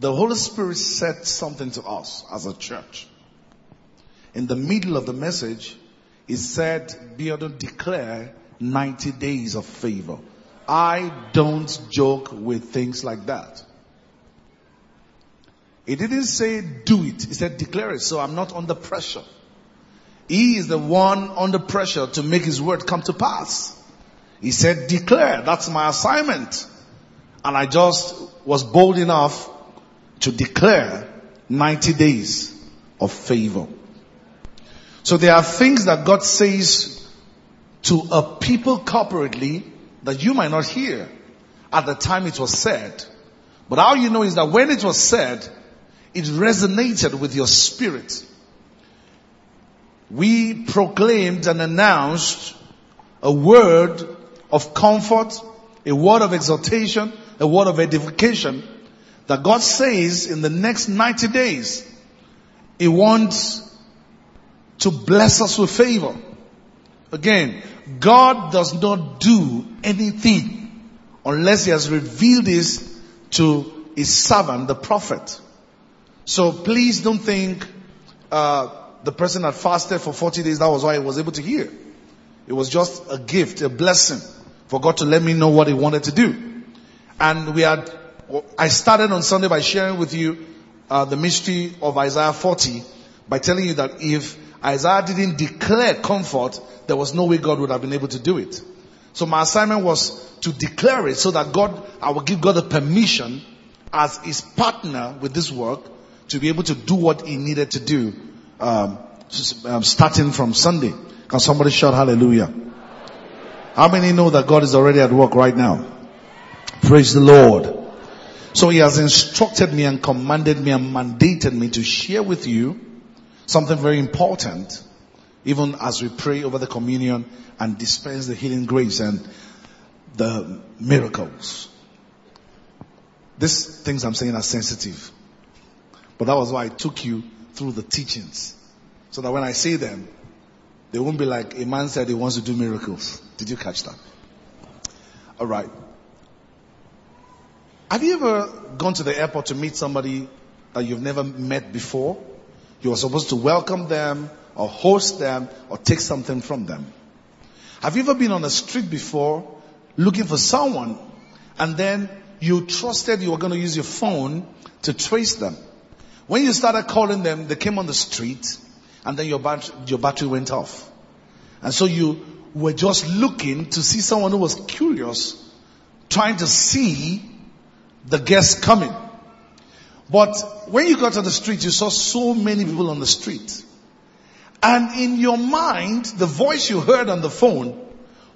The Holy Spirit said something to us as a church. In the middle of the message, He said, Bearden declare 90 days of favor. I don't joke with things like that. He didn't say do it. He said declare it. So I'm not under pressure. He is the one under pressure to make his word come to pass. He said declare. That's my assignment. And I just was bold enough to declare 90 days of favor. So there are things that God says to a people corporately that you might not hear at the time it was said. But all you know is that when it was said, it resonated with your spirit. We proclaimed and announced a word of comfort, a word of exhortation, a word of edification that God says in the next 90 days, He wants to bless us with favor. Again, God does not do anything unless He has revealed this to His servant, the prophet. So please don't think uh, the person had fasted for 40 days. That was why he was able to hear. It was just a gift, a blessing for God to let me know what He wanted to do. And we had, I started on Sunday by sharing with you uh, the mystery of Isaiah 40 by telling you that if Isaiah didn't declare comfort, there was no way God would have been able to do it. So my assignment was to declare it so that God, I will give God the permission as his partner with this work to be able to do what he needed to do, um, um, starting from Sunday. Can somebody shout hallelujah? How many know that God is already at work right now? Praise the Lord. So he has instructed me and commanded me and mandated me to share with you something very important, even as we pray over the communion and dispense the healing grace and the miracles. These things I'm saying are sensitive. But that was why I took you through the teachings. So that when I say them, they won't be like a man said he wants to do miracles. Did you catch that? Alright. Have you ever gone to the airport to meet somebody that you've never met before? You are supposed to welcome them or host them or take something from them. Have you ever been on the street before looking for someone and then you trusted you were going to use your phone to trace them? When you started calling them, they came on the street and then your, bat- your battery went off. And so you were just looking to see someone who was curious, trying to see the guests coming. But when you got to the street, you saw so many people on the street. And in your mind, the voice you heard on the phone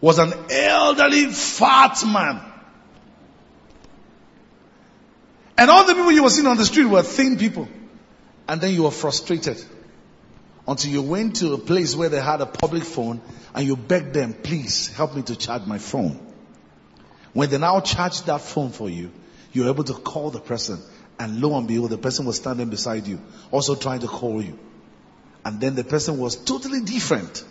was an elderly fat man. And all the people you were seeing on the street were thin people. And then you were frustrated until you went to a place where they had a public phone and you begged them, please help me to charge my phone. When they now charged that phone for you, you're able to call the person and lo and behold, the person was standing beside you, also trying to call you. And then the person was totally different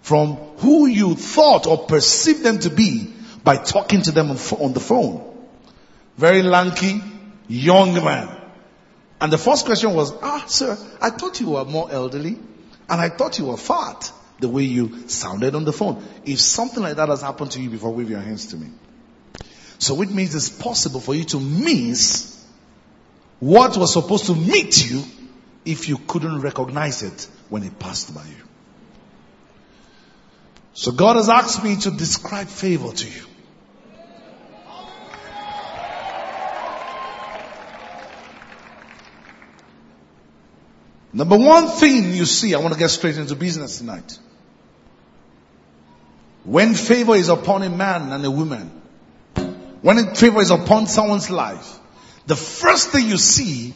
from who you thought or perceived them to be by talking to them on the phone. Very lanky, young man. And the first question was, ah, sir, I thought you were more elderly and I thought you were fat the way you sounded on the phone. If something like that has happened to you before, wave your hands to me. So it means it's possible for you to miss what was supposed to meet you if you couldn't recognize it when it passed by you. So God has asked me to describe favor to you. Number one thing you see, I want to get straight into business tonight. When favor is upon a man and a woman, when a favor is upon someone's life, the first thing you see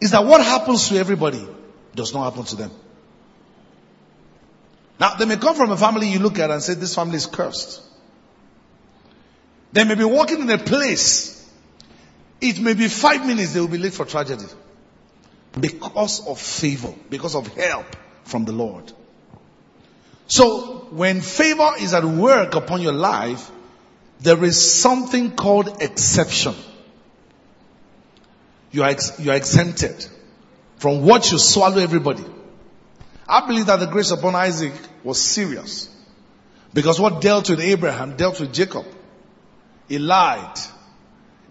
is that what happens to everybody does not happen to them. Now, they may come from a family you look at and say, this family is cursed. They may be walking in a place. It may be five minutes they will be late for tragedy because of favor, because of help from the Lord. So when favor is at work upon your life, there is something called exception. you are, ex- you are exempted from what you swallow everybody. I believe that the grace upon Isaac was serious. Because what dealt with Abraham dealt with Jacob. He lied.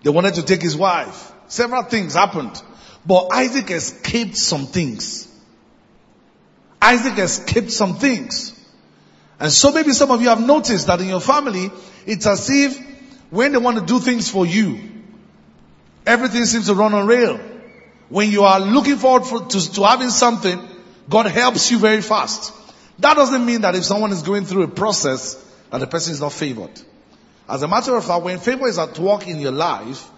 They wanted to take his wife. Several things happened. But Isaac escaped some things. Isaac escaped some things. And so maybe some of you have noticed that in your family, it's as if when they want to do things for you, everything seems to run on rail. When you are looking forward for, to, to having something, God helps you very fast. That doesn't mean that if someone is going through a process, that the person is not favored. As a matter of fact, when favor is at work in your life,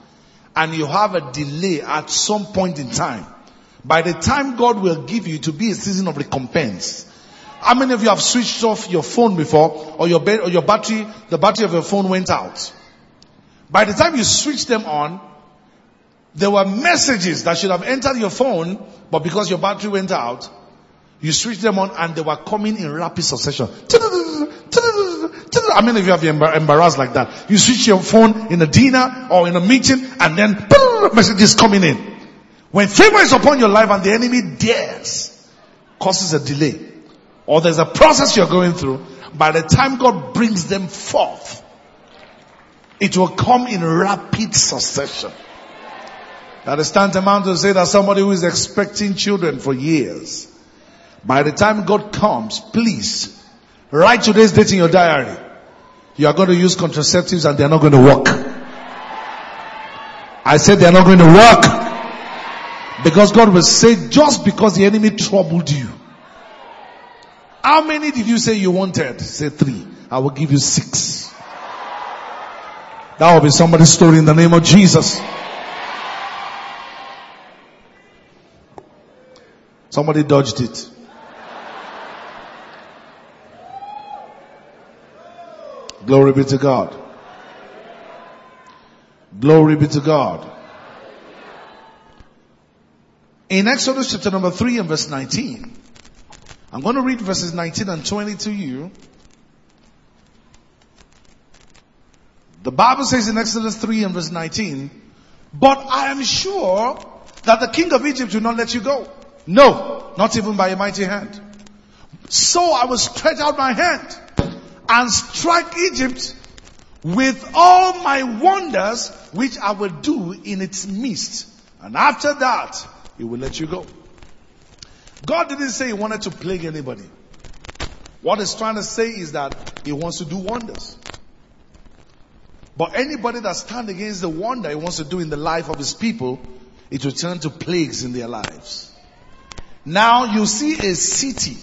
and you have a delay at some point in time, by the time God will give you to be a season of recompense, how many of you have switched off your phone before or your, or your battery, the battery of your phone went out? By the time you switch them on, there were messages that should have entered your phone, but because your battery went out, you switched them on and they were coming in rapid succession. How many of you have embarrassed like that? You switch your phone in a dinner or in a meeting and then messages coming in. When favor is upon your life and the enemy dares, causes a delay or there's a process you're going through, by the time God brings them forth, it will come in rapid succession. That is tantamount to say that somebody who is expecting children for years, by the time God comes, please write today's date in your diary. You are going to use contraceptives and they're not going to work. I said they're not going to work. Because God will say, just because the enemy troubled you, how many did you say you wanted? Say three. I will give you six. That will be somebody's story in the name of Jesus. Somebody dodged it. Glory be to God. Glory be to God. In Exodus chapter number 3 and verse 19, I'm going to read verses 19 and 20 to you. The Bible says in Exodus 3 and verse 19, but I am sure that the king of Egypt will not let you go. No, not even by a mighty hand. So I will stretch out my hand and strike Egypt with all my wonders which I will do in its midst. And after that, he will let you go. God didn't say he wanted to plague anybody. What he's trying to say is that he wants to do wonders. But anybody that stands against the wonder he wants to do in the life of his people, it will turn to plagues in their lives. Now you see a city.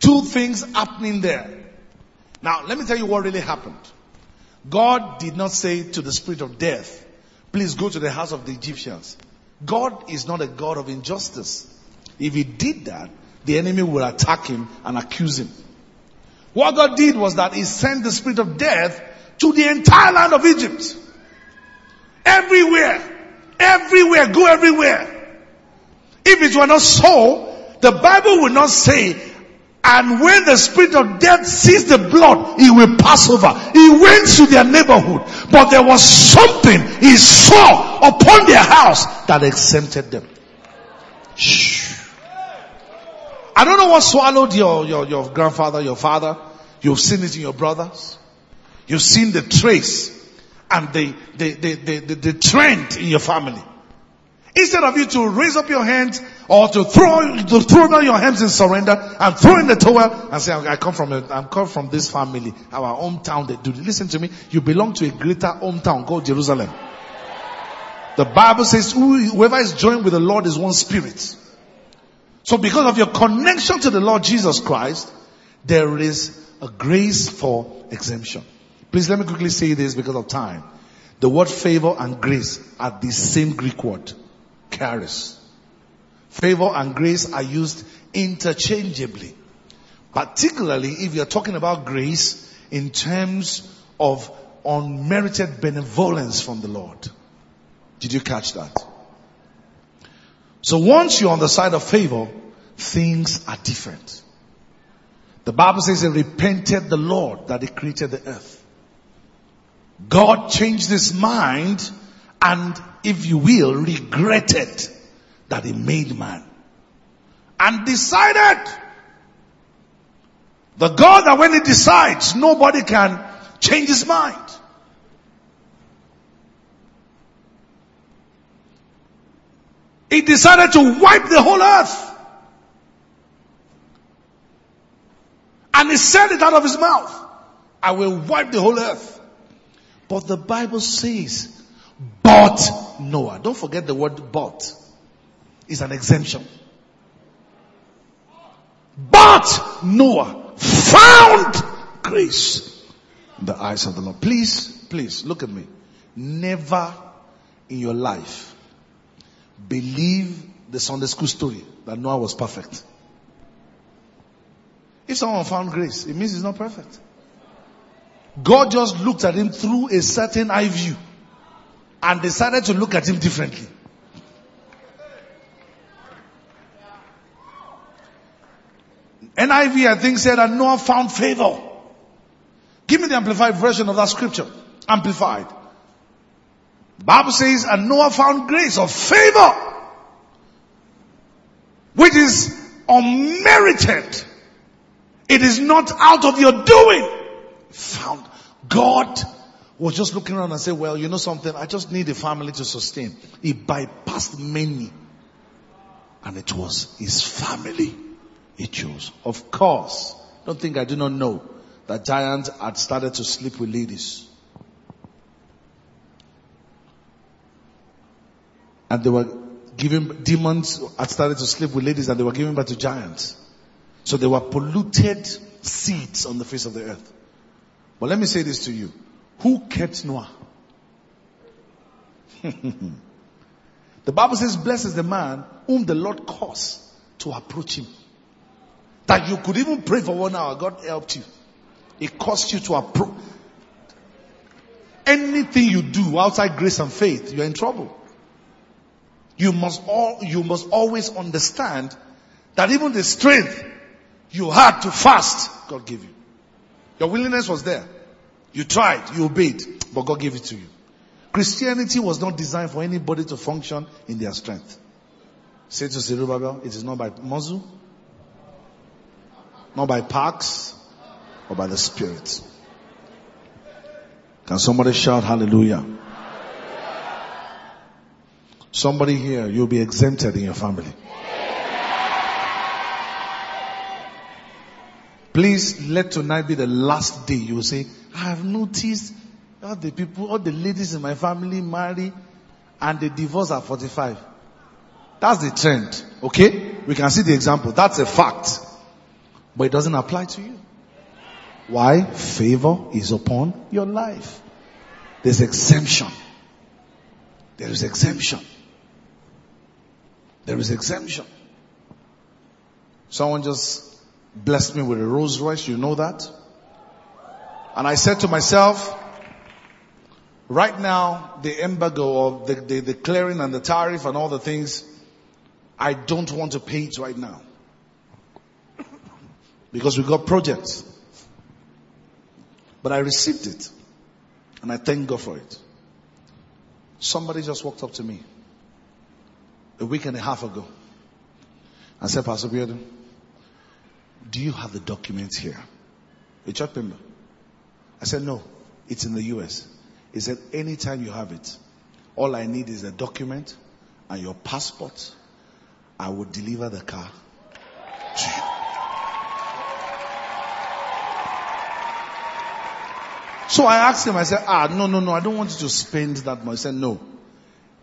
Two things happening there. Now let me tell you what really happened. God did not say to the spirit of death, please go to the house of the Egyptians. God is not a God of injustice. If he did that, the enemy will attack him and accuse him. What God did was that he sent the spirit of death to the entire land of Egypt. Everywhere. Everywhere. Go everywhere. If it were not so, the Bible would not say, and when the spirit of death sees the blood, he will pass over. He went to their neighborhood, but there was something he saw upon their house that exempted them. Shh. I don't know what swallowed your, your, your grandfather, your father. You've seen it in your brothers. You've seen the trace and the, the, the, the, the, trend in your family. Instead of you to raise up your hands or to throw, to throw down your hands in surrender and throw in the towel and say, I come from a, I come from this family, our hometown, they do. Listen to me. You belong to a greater hometown called Jerusalem. The Bible says whoever is joined with the Lord is one spirit. So because of your connection to the Lord Jesus Christ, there is a grace for exemption. Please let me quickly say this because of time. The word favor and grace are the same Greek word. Charis. Favor and grace are used interchangeably. Particularly if you're talking about grace in terms of unmerited benevolence from the Lord. Did you catch that? So once you're on the side of favor, things are different. The Bible says he repented the Lord that he created the earth. God changed his mind and if you will, regretted that he made man and decided the God that when he decides, nobody can change his mind. He decided to wipe the whole earth. And he said it out of his mouth. I will wipe the whole earth. But the Bible says, but Noah. Don't forget the word but. Is an exemption. But Noah found grace in the eyes of the Lord. Please, please look at me. Never in your life believe the Sunday school story that Noah was perfect. If someone found grace, it means he's not perfect. God just looked at him through a certain eye view and decided to look at him differently. NIV, I think, said that Noah found favor. Give me the amplified version of that scripture. Amplified. Bible says, and Noah found grace or favor, which is unmerited. It is not out of your doing. Found. God was just looking around and said, well, you know something? I just need a family to sustain. He bypassed many. And it was his family he chose. Of course, don't think I do not know that giants had started to sleep with ladies. And they were giving, demons had started to sleep with ladies and they were giving birth to giants. So they were polluted seeds on the face of the earth. But let me say this to you. Who kept Noah? the Bible says, blessed is the man whom the Lord caused to approach him. That you could even pray for one hour. God helped you. It cost you to approach. Anything you do outside grace and faith, you're in trouble. You must all, you must always understand that even the strength you had to fast, God gave you. Your willingness was there. You tried, you obeyed, but God gave it to you. Christianity was not designed for anybody to function in their strength. Say to Zerubbabel, it is not by muscle, not by parks, or by the Spirit. Can somebody shout hallelujah? Somebody here, you'll be exempted in your family. Please let tonight be the last day you say, I have noticed all the people, all the ladies in my family marry and they divorce at 45. That's the trend. Okay? We can see the example. That's a fact. But it doesn't apply to you. Why? Favor is upon your life. There's exemption. There is exemption. There is exemption. Someone just blessed me with a Rolls Royce. You know that? And I said to myself, right now, the embargo of the, the, the clearing and the tariff and all the things, I don't want to pay it right now. Because we got projects. But I received it. And I thank God for it. Somebody just walked up to me a week and a half ago and said, Pastor Bearden, do you have the documents here? A church member. I said, no, it's in the US. He said, anytime you have it, all I need is a document and your passport. I will deliver the car to you. So I asked him, I said, ah, no, no, no, I don't want you to spend that much. He said, no.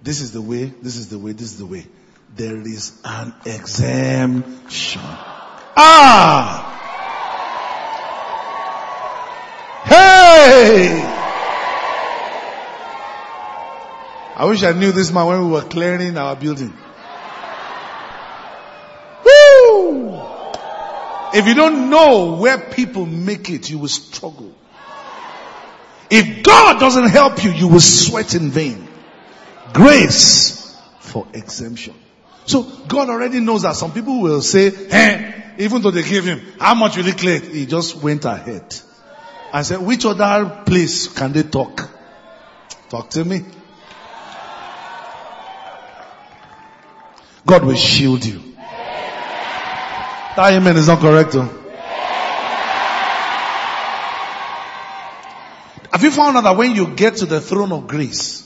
This is the way, this is the way, this is the way. There is an exemption. Ah! Hey! I wish I knew this man when we were clearing our building. Woo! If you don't know where people make it, you will struggle. If God doesn't help you, you will sweat in vain grace for exemption. So God already knows that some people will say, eh, even though they gave him, how much will he claim? He just went ahead. I said, which other place can they talk? Talk to me. God will shield you. That amen is not correct though. Have you found out that when you get to the throne of grace,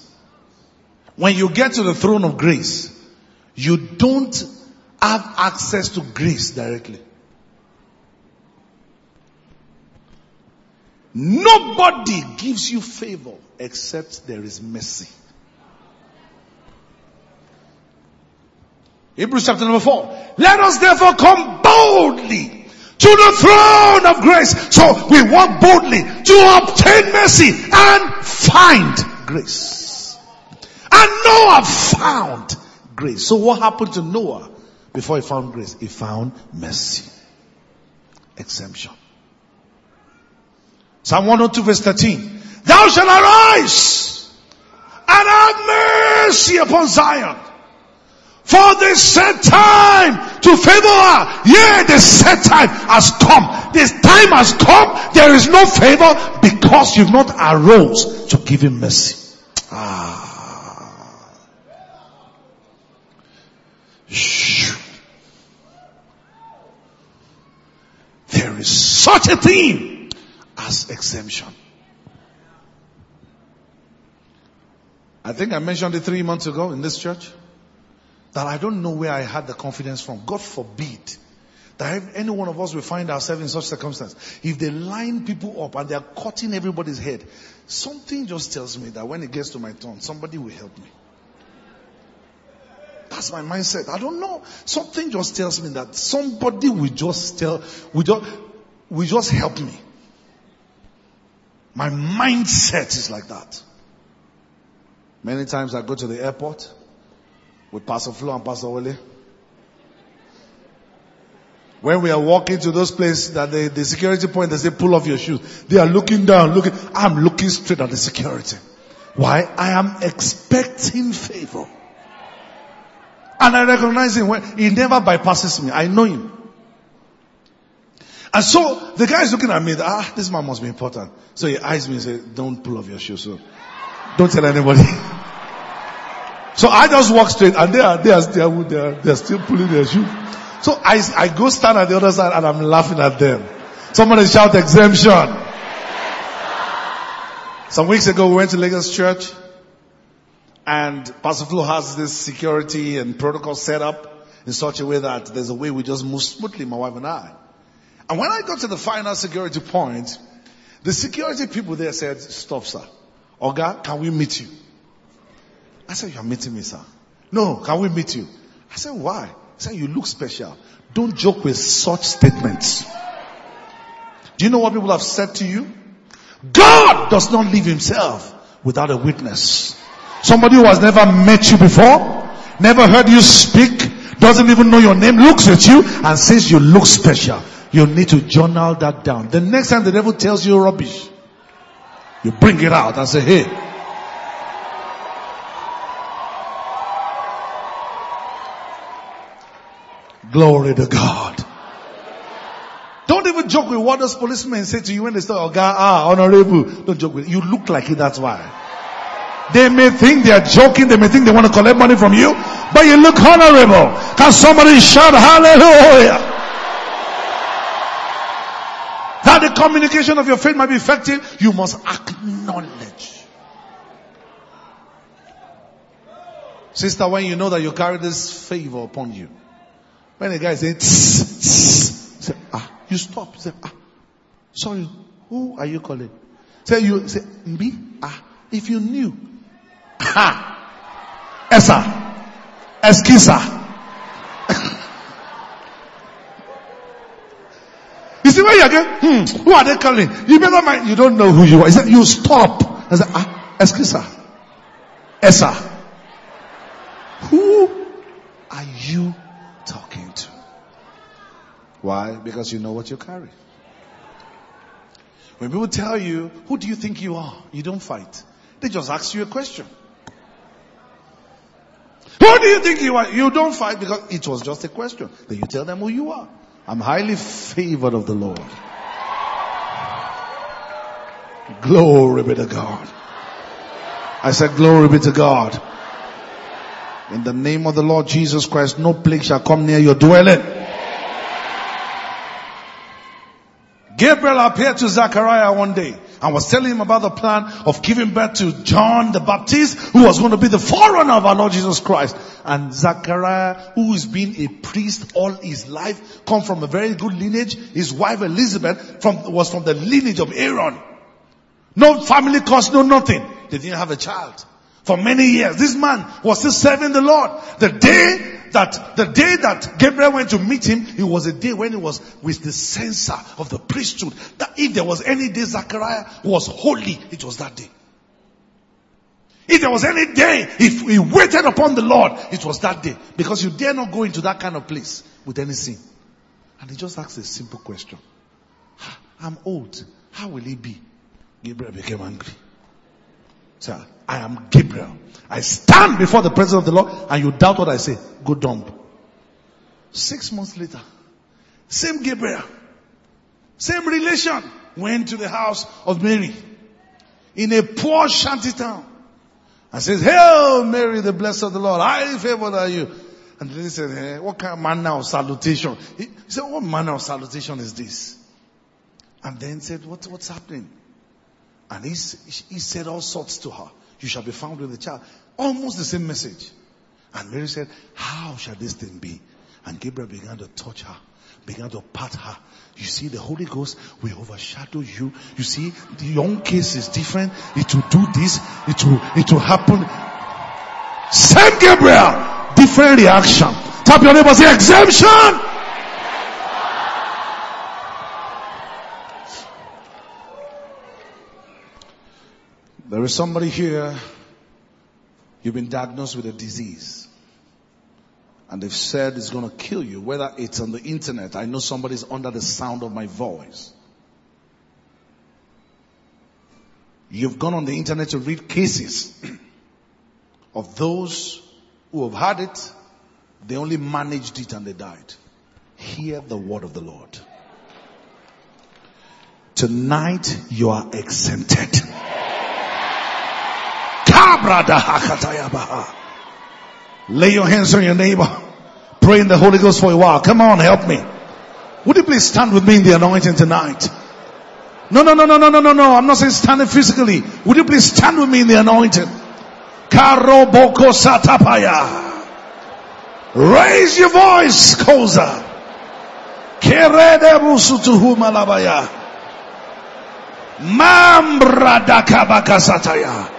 when you get to the throne of grace, you don't have access to grace directly. Nobody gives you favor except there is mercy. Hebrews chapter number four. Let us therefore come boldly to the throne of grace. So we walk boldly to obtain mercy and find grace. And Noah found grace. So what happened to Noah before he found grace? He found mercy. Exemption. Psalm 102 verse 13. Thou shalt arise and have mercy upon Zion. For the set time to favor her. Yeah, the set time has come. This time has come. There is no favor because you've not arose to give him mercy. Ah. There is such a thing as exemption. I think I mentioned it three months ago in this church that I don't know where I had the confidence from. God forbid that if any one of us will find ourselves in such circumstance, if they line people up and they are cutting everybody's head, something just tells me that when it gets to my turn, somebody will help me. That's my mindset. I don't know. Something just tells me that somebody will just tell, will just, will just help me. My mindset is like that. Many times I go to the airport with Pastor Flo and Pastor Wale. When we are walking to those places that the, the security point, they say pull off your shoes. They are looking down, looking, I'm looking straight at the security. Why? I am expecting favor. And I recognize him when he never bypasses me. I know him. And so the guy is looking at me, ah, this man must be important. So he eyes me and says, don't pull off your shoes. So don't tell anybody. so I just walk straight and they are, they are, they are, they are, they are still pulling their shoes. So I, I go stand at the other side and I'm laughing at them. Somebody shout exemption. Some weeks ago we went to Lagos Church and Pastor Flo has this security and protocol set up in such a way that there's a way we just move smoothly, my wife and I. And when I got to the final security point, the security people there said, stop sir. Oga, can we meet you? I said, you're meeting me sir. No, can we meet you? I said, why? He said, you look special. Don't joke with such statements. Do you know what people have said to you? God does not leave himself without a witness. Somebody who has never met you before, never heard you speak, doesn't even know your name, looks at you and says you look special. You need to journal that down. The next time the devil tells you rubbish, you bring it out and say, hey, Glory to God. Don't even joke with what those policemen say to you when they say, oh God, ah, honorable. Don't joke with it. You look like it, that's why. They may think they are joking, they may think they want to collect money from you, but you look honorable. Can somebody shout hallelujah? That the communication of your faith might be effective, you must acknowledge. Sister, when you know that you carry this favor upon you, when the guy says, say, ah, you stop. Say, ah, sorry, who are you calling? Say you, say, me? Ah, if you knew, Ha! Esa. Eskisa. you see where you are Hmm, who are they calling? You better mind, you don't know who you are. He said, you stop. I said, ah, Eskisa. Esa. Who are you talking to? Why? Because you know what you carry. When people tell you, who do you think you are? You don't fight. They just ask you a question. Who do you think you are? You don't fight because it was just a question. Then you tell them who you are. I'm highly favored of the Lord. Glory be to God. I said glory be to God. In the name of the Lord Jesus Christ, no plague shall come near your dwelling. Gabriel appeared to Zachariah one day and was telling him about the plan of giving birth to John the Baptist, who was going to be the forerunner of our Lord Jesus Christ. And Zachariah, who has been a priest all his life, come from a very good lineage. His wife Elizabeth from, was from the lineage of Aaron. No family cost, no nothing. They didn't have a child. For many years, this man was still serving the Lord. The day that the day that Gabriel went to meet him, it was a day when he was with the censer of the priesthood. That if there was any day Zachariah was holy, it was that day. If there was any day, if he waited upon the Lord, it was that day. Because you dare not go into that kind of place with any sin. And he just asked a simple question. I'm old. How will it be? Gabriel became angry. Sir, I am Gabriel. I stand before the presence of the Lord and you doubt what I say. Go dumb. Six months later, same Gabriel, same relation, went to the house of Mary in a poor shanty town and says, Hail Mary, the blessed of the Lord, highly favored are you. And then he said, hey, what kind of manner of salutation? He said, what manner of salutation is this? And then said, what, what's happening? And he, he said all sorts to her. You shall be found with a child. Almost the same message. And Mary said, how shall this thing be? And Gabriel began to touch her, began to pat her. You see, the Holy Ghost will overshadow you. You see, the young case is different. It will do this. It will, it will happen. Same Gabriel, different reaction. Tap your neighbor, say exemption. There is somebody here, you've been diagnosed with a disease. And they've said it's going to kill you, whether it's on the internet. I know somebody's under the sound of my voice. You've gone on the internet to read cases of those who have had it. They only managed it and they died. Hear the word of the Lord. Tonight you are exempted. Lay your hands on your neighbor. Pray in the Holy Ghost for a while. Come on, help me. Would you please stand with me in the anointing tonight? No, no, no, no, no, no, no, no. I'm not saying standing physically. Would you please stand with me in the anointing? Karoboko satapaya. Raise your voice, Koza. Kerede musutuhu malabaya. Mambra dakabakasataya.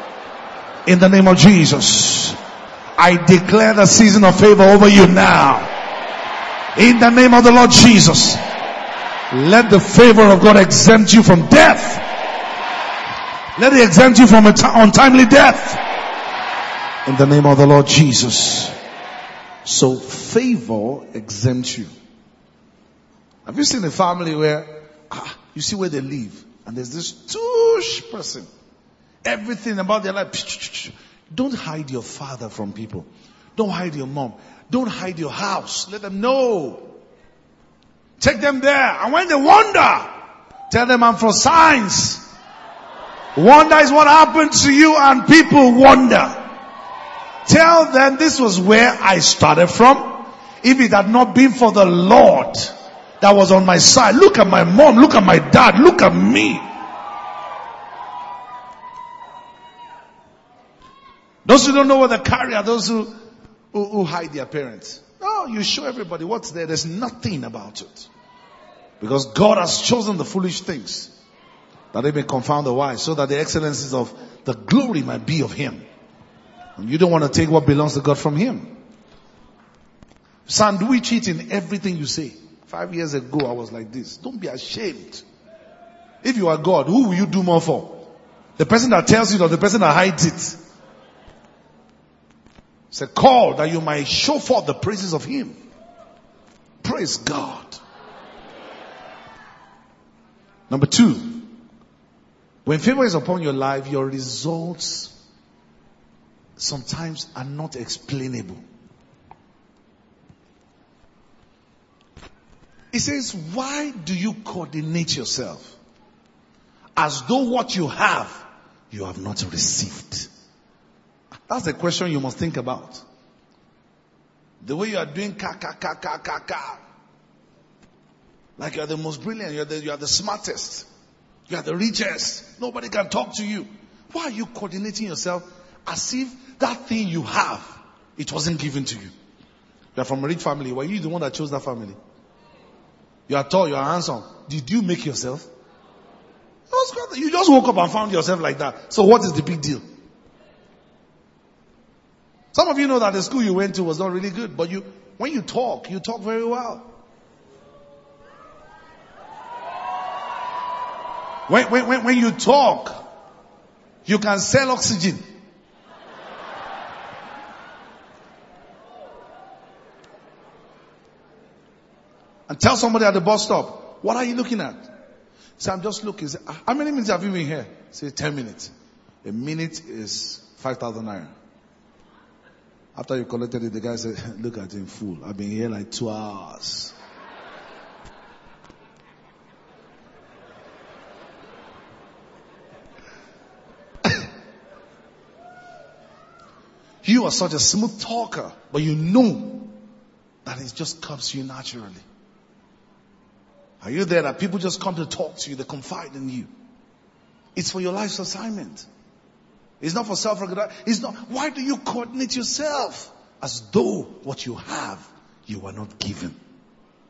In the name of Jesus. I declare the season of favor over you now. In the name of the Lord Jesus. Let the favor of God exempt you from death. Let it exempt you from untimely death. In the name of the Lord Jesus. So favor exempts you. Have you seen a family where ah, you see where they live and there's this touche person Everything about their life. Don't hide your father from people. Don't hide your mom. Don't hide your house. Let them know. Take them there. And when they wonder, tell them I'm for signs. Wonder is what happened to you and people wonder. Tell them this was where I started from. If it had not been for the Lord that was on my side, look at my mom, look at my dad, look at me. Those who don't know what they carry are those who, who, who hide their parents. No, you show everybody what's there. There's nothing about it. Because God has chosen the foolish things that they may confound the wise so that the excellencies of the glory might be of Him. And you don't want to take what belongs to God from Him. Sandwich it in everything you say. Five years ago I was like this. Don't be ashamed. If you are God, who will you do more for? The person that tells you or the person that hides it? It's a call that you might show forth the praises of Him. Praise God. Number two, when favor is upon your life, your results sometimes are not explainable. He says, why do you coordinate yourself as though what you have, you have not received? That's the question you must think about. The way you are doing ka ka ka ka ka ka. Like you are the most brilliant, you are the, you are the smartest, you are the richest. Nobody can talk to you. Why are you coordinating yourself as if that thing you have, it wasn't given to you? You are from a rich family. Were you the one that chose that family? You are tall, you are handsome. Did you make yourself? You just woke up and found yourself like that. So what is the big deal? Some of you know that the school you went to was not really good, but you, when you talk, you talk very well. When, when, when, you talk, you can sell oxygen. And tell somebody at the bus stop, what are you looking at? Say, I'm just looking. Say, how many minutes have you been here? Say, 10 minutes. A minute is 5,000 naira. After you collected it, the guy said, look at him, fool. I've been here like two hours. you are such a smooth talker, but you know that it just comes to you naturally. Are you there that people just come to talk to you, they confide in you? It's for your life's assignment. It's not for self-recognition. It's not. Why do you coordinate yourself as though what you have you were not given?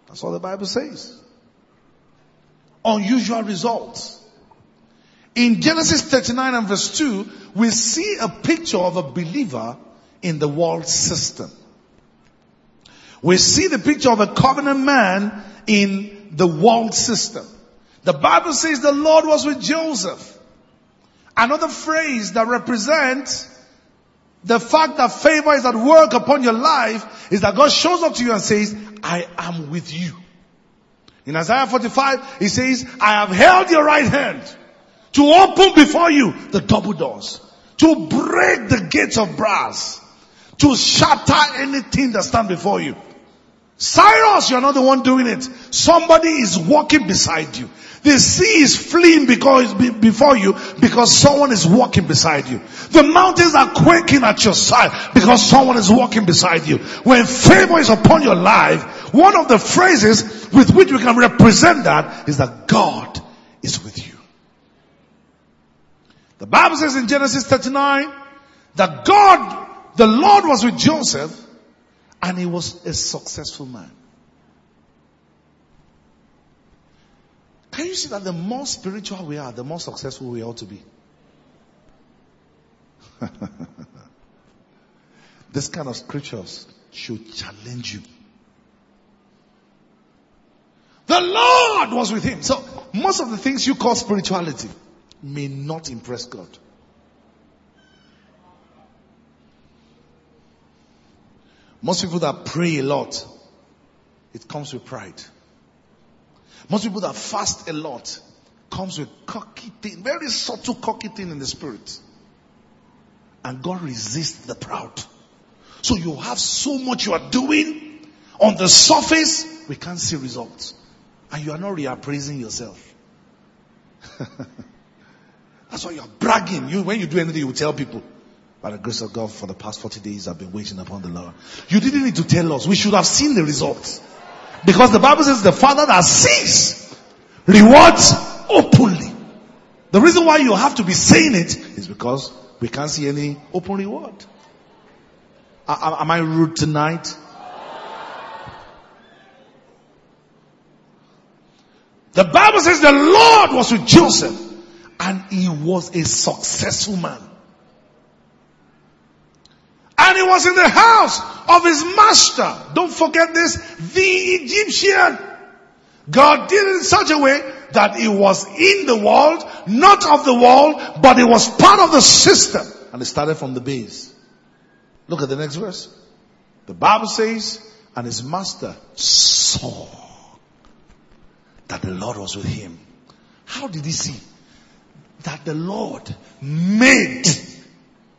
That's what the Bible says. Unusual results. In Genesis 39 and verse 2, we see a picture of a believer in the world system. We see the picture of a covenant man in the world system. The Bible says the Lord was with Joseph. Another phrase that represents the fact that favor is at work upon your life is that God shows up to you and says, I am with you. In Isaiah 45, he says, I have held your right hand to open before you the double doors, to break the gates of brass, to shatter anything that stand before you. Cyrus, you're not the one doing it. Somebody is walking beside you. The sea is fleeing because, before you because someone is walking beside you. The mountains are quaking at your side because someone is walking beside you. When favor is upon your life, one of the phrases with which we can represent that is that God is with you. The Bible says in Genesis 39 that God, the Lord was with Joseph and he was a successful man. Can you see that the more spiritual we are, the more successful we ought to be? this kind of scriptures should challenge you. The Lord was with him. So most of the things you call spirituality may not impress God. Most people that pray a lot, it comes with pride. Most people that fast a lot comes with cocky thing, very subtle cocky thing in the spirit. And God resists the proud. So you have so much you are doing on the surface, we can't see results. And you are not reappraising yourself. That's why you're bragging. You, when you do anything, you tell people. By the grace of God, for the past 40 days, I've been waiting upon the Lord. You didn't need to tell us. We should have seen the results. Because the Bible says the Father that sees rewards openly. The reason why you have to be saying it is because we can't see any open reward. Am I rude tonight? The Bible says the Lord was with Joseph and he was a successful man. And he was in the house of his master. Don't forget this. The Egyptian. God did it in such a way that he was in the world, not of the world, but he was part of the system. And it started from the base. Look at the next verse. The Bible says, and his master saw that the Lord was with him. How did he see? That the Lord made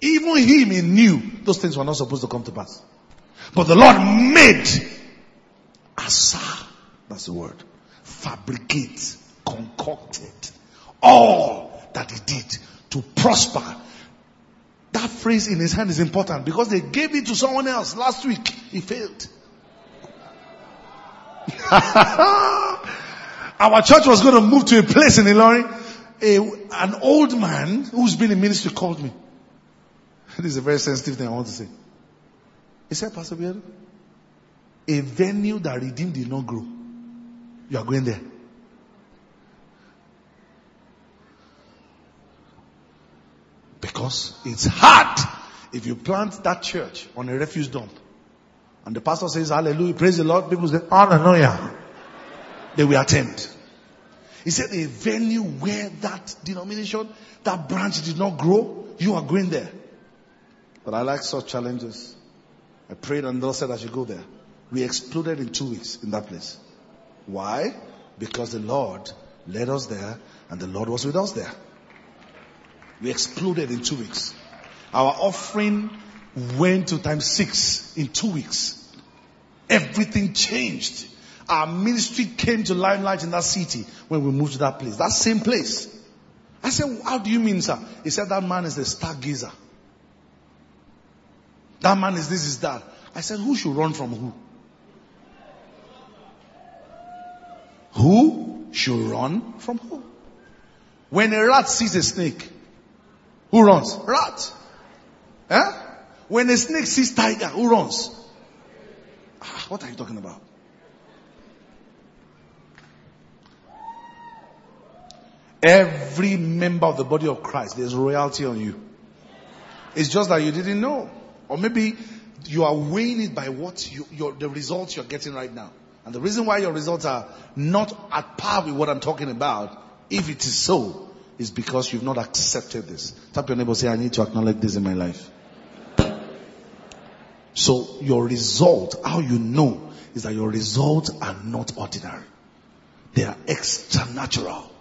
even him, he knew those things were not supposed to come to pass. But the Lord made asa, that's the word, fabricate, concocted all that he did to prosper That phrase in his hand is important because they gave it to someone else last week. He failed. Our church was going to move to a place in Ilorin. A, an old man who's been in ministry called me. This is a very sensitive thing I want to say. He said, Pastor Biel, a venue that redeemed did not grow. You are going there. Because it's hard if you plant that church on a refuse dump and the pastor says hallelujah, praise the Lord, people say oh, hallelujah. They will attend. He said a venue where that denomination, that branch did not grow, you are going there. But I like such challenges. I prayed and Lord said I should go there. We exploded in two weeks in that place. Why? Because the Lord led us there and the Lord was with us there. We exploded in two weeks. Our offering went to times six in two weeks. Everything changed. Our ministry came to limelight in that city when we moved to that place. That same place. I said, how do you mean, sir? He said, that man is a stargazer. That man is this, is that. I said, who should run from who? Who should run from who? When a rat sees a snake, who runs? Rat. Eh? When a snake sees tiger, who runs? Ah, what are you talking about? Every member of the body of Christ, there's royalty on you. It's just that you didn't know. Or maybe you are weighing it by what you, your, the results you're getting right now. And the reason why your results are not at par with what I'm talking about, if it is so, is because you've not accepted this. Tap your neighbor say, I need to acknowledge this in my life. So your result, how you know, is that your results are not ordinary. They are extra natural.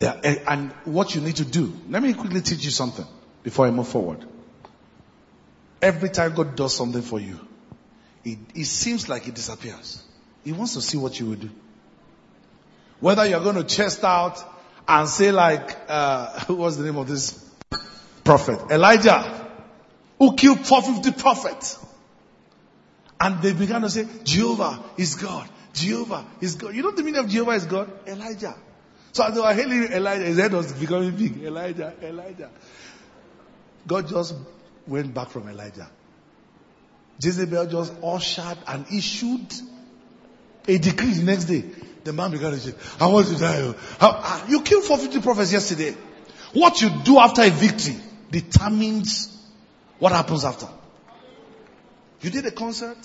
They are, and what you need to do, let me quickly teach you something before I move forward. Every time God does something for you, it, it seems like it disappears. He wants to see what you will do. Whether you're going to chest out and say like, uh, who was the name of this prophet? Elijah, who killed 450 prophets. And they began to say, Jehovah is God. Jehovah is God. You know the meaning of Jehovah is God? Elijah. So as they were hailing Elijah, his head was becoming big. Elijah, Elijah. God just went back from Elijah. Jezebel just ushered and issued a decree the next day. The man began to say, I want to die. Oh. Ah, you killed 450 prophets yesterday. What you do after a victory determines what happens after. You did a concert.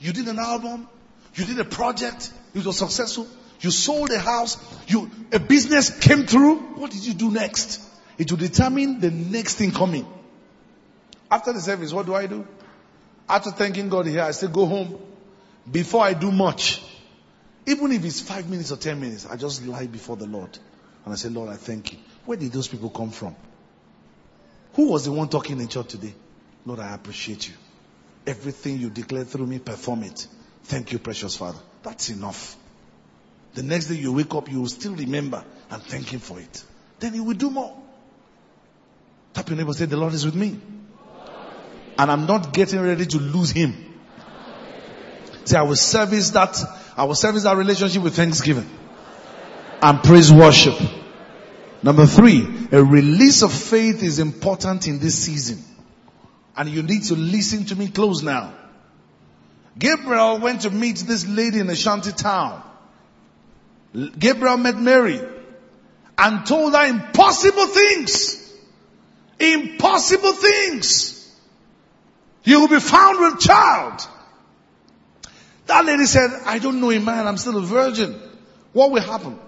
You did an album. You did a project. It was successful. You sold a house. You, a business came through. What did you do next? It will determine the next thing coming. After the service, what do I do? After thanking God here, I say go home. Before I do much, even if it's five minutes or ten minutes, I just lie before the Lord. And I say, Lord, I thank you. Where did those people come from? Who was the one talking in church today? Lord, I appreciate you. Everything you declare through me, perform it. Thank you, precious Father. That's enough. The next day you wake up, you will still remember and thank Him for it. Then He will do more. Tap your neighbor, say, The Lord is with me. And I'm not getting ready to lose Him. Say, I will service that, I will service that relationship with thanksgiving and praise worship. Number three, a release of faith is important in this season. And you need to listen to me close now. Gabriel went to meet this lady in a shanty town. Gabriel met Mary and told her impossible things. Impossible things. You will be found with child. That lady said, I don't know a man, I'm still a virgin. What will happen?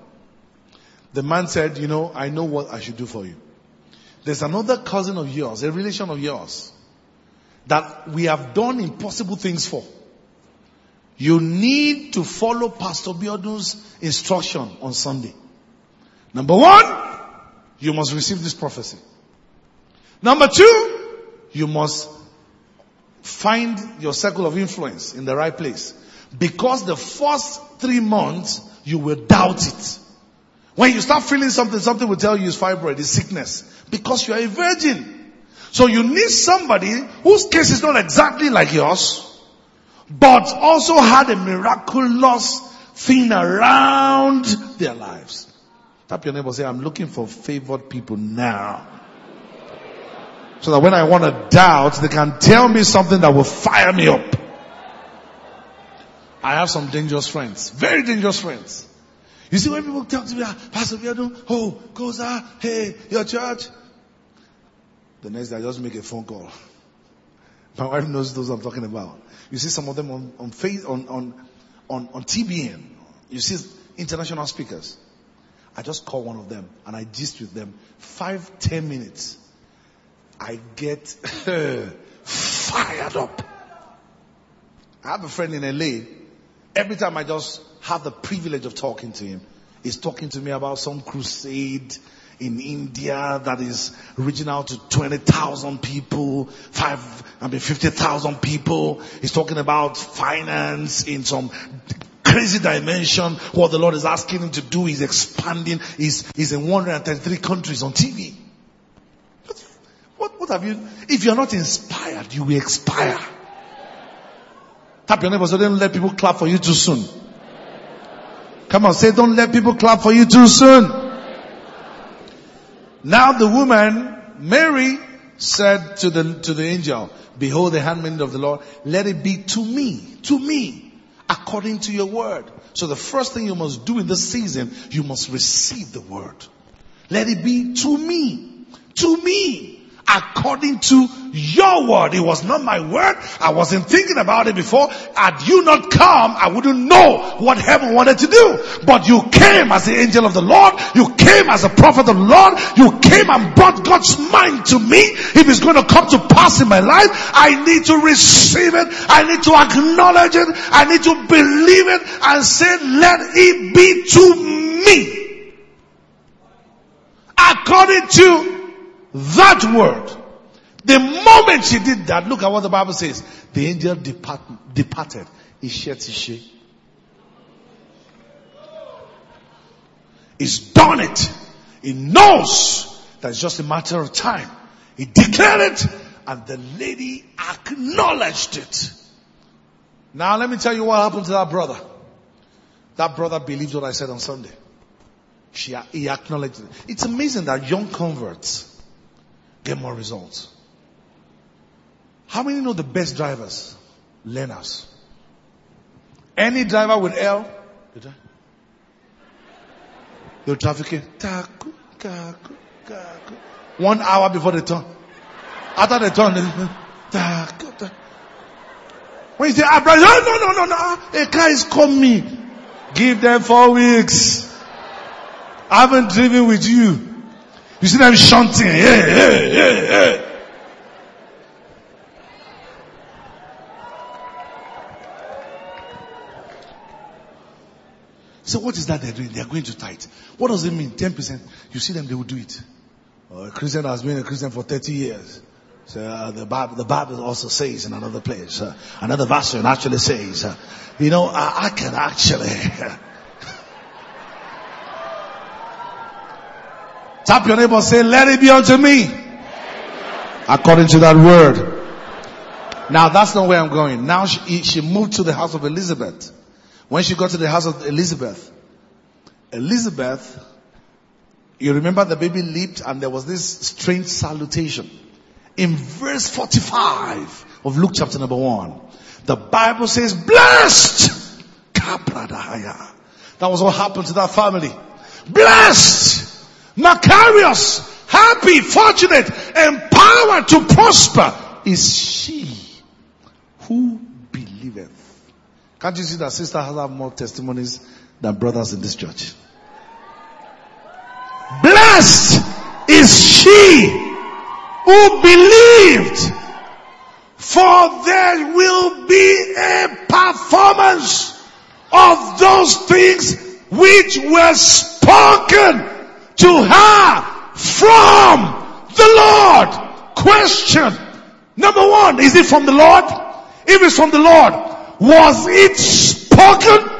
The man said, you know, I know what I should do for you. There's another cousin of yours, a relation of yours, that we have done impossible things for. You need to follow Pastor Biodun's instruction on Sunday. Number one, you must receive this prophecy. Number two, you must find your circle of influence in the right place. Because the first three months, you will doubt it. When you start feeling something, something will tell you it's fibroid, it's sickness. Because you are a virgin. So you need somebody whose case is not exactly like yours, but also had a miraculous thing around their lives. Tap your neighbor say, I'm looking for favored people now. So that when I want to doubt, they can tell me something that will fire me up. I have some dangerous friends, very dangerous friends. You see when people talk to me, ah, Pastor Biodun, oh, COZA, hey, your church. The next day I just make a phone call. My wife knows those I'm talking about. You see some of them on, on, face, on, on, on, on TBN. You see international speakers. I just call one of them and I gist with them. Five, ten minutes. I get fired up. I have a friend in LA. Every time I just have the privilege of talking to him, he's talking to me about some crusade in India that is reaching out to 20,000 people, five, I mean 50,000 people. He's talking about finance in some crazy dimension. What the Lord is asking him to do is expanding. He's, he's in 133 countries on TV. What, what, have you, if you're not inspired, you will expire. Tap your neighbor so don't let people clap for you too soon. Come on, say don't let people clap for you too soon. Now the woman, Mary, said to the, to the angel, behold the handmaid of the Lord, let it be to me, to me, according to your word. So the first thing you must do in this season, you must receive the word. Let it be to me, to me, according to your word. It was not my word. I wasn't thinking about it before. Had you not come, I wouldn't know what heaven wanted to do. But you came as the angel of the Lord. You came as a prophet of the Lord. You came and brought God's mind to me. If it's going to come to pass in my life, I need to receive it. I need to acknowledge it. I need to believe it and say, let it be to me. According to that word. The moment she did that, look at what the Bible says. The angel depart, departed. He's done it. He knows that it's just a matter of time. He declared it and the lady acknowledged it. Now let me tell you what happened to that brother. That brother believed what I said on Sunday. She, he acknowledged it. It's amazing that young converts get more results. How many know the best drivers? Learners. Any driver with L, you're trafficking. One hour before the turn. After the turn, when you say, ah, no, no, no, no, no, a car is coming. Give them four weeks. I haven't driven with you. You see them shouting, yeah, yeah, yeah, yeah. So what is that they're doing? They're going to tithe. What does it mean? 10%. You see them, they will do it. A Christian has been a Christian for 30 years. So uh, the, Bible, the Bible also says in another place, uh, another version actually says, uh, you know, I, I can actually Tap your neighbor say, let it be unto me. According to that word. Now that's not where I'm going. Now she, she moved to the house of Elizabeth. When she got to the house of Elizabeth, Elizabeth, you remember the baby leaped and there was this strange salutation. In verse 45 of Luke chapter number 1, the Bible says, blessed! That was what happened to that family. Blessed! Makarios, happy, fortunate, empowered to prosper is she who believeth. Can't you see that sister has more testimonies than brothers in this church? Blessed is she who believed for there will be a performance of those things which were spoken to her from the Lord. Question. Number one, is it from the Lord? If it's from the Lord, was it spoken?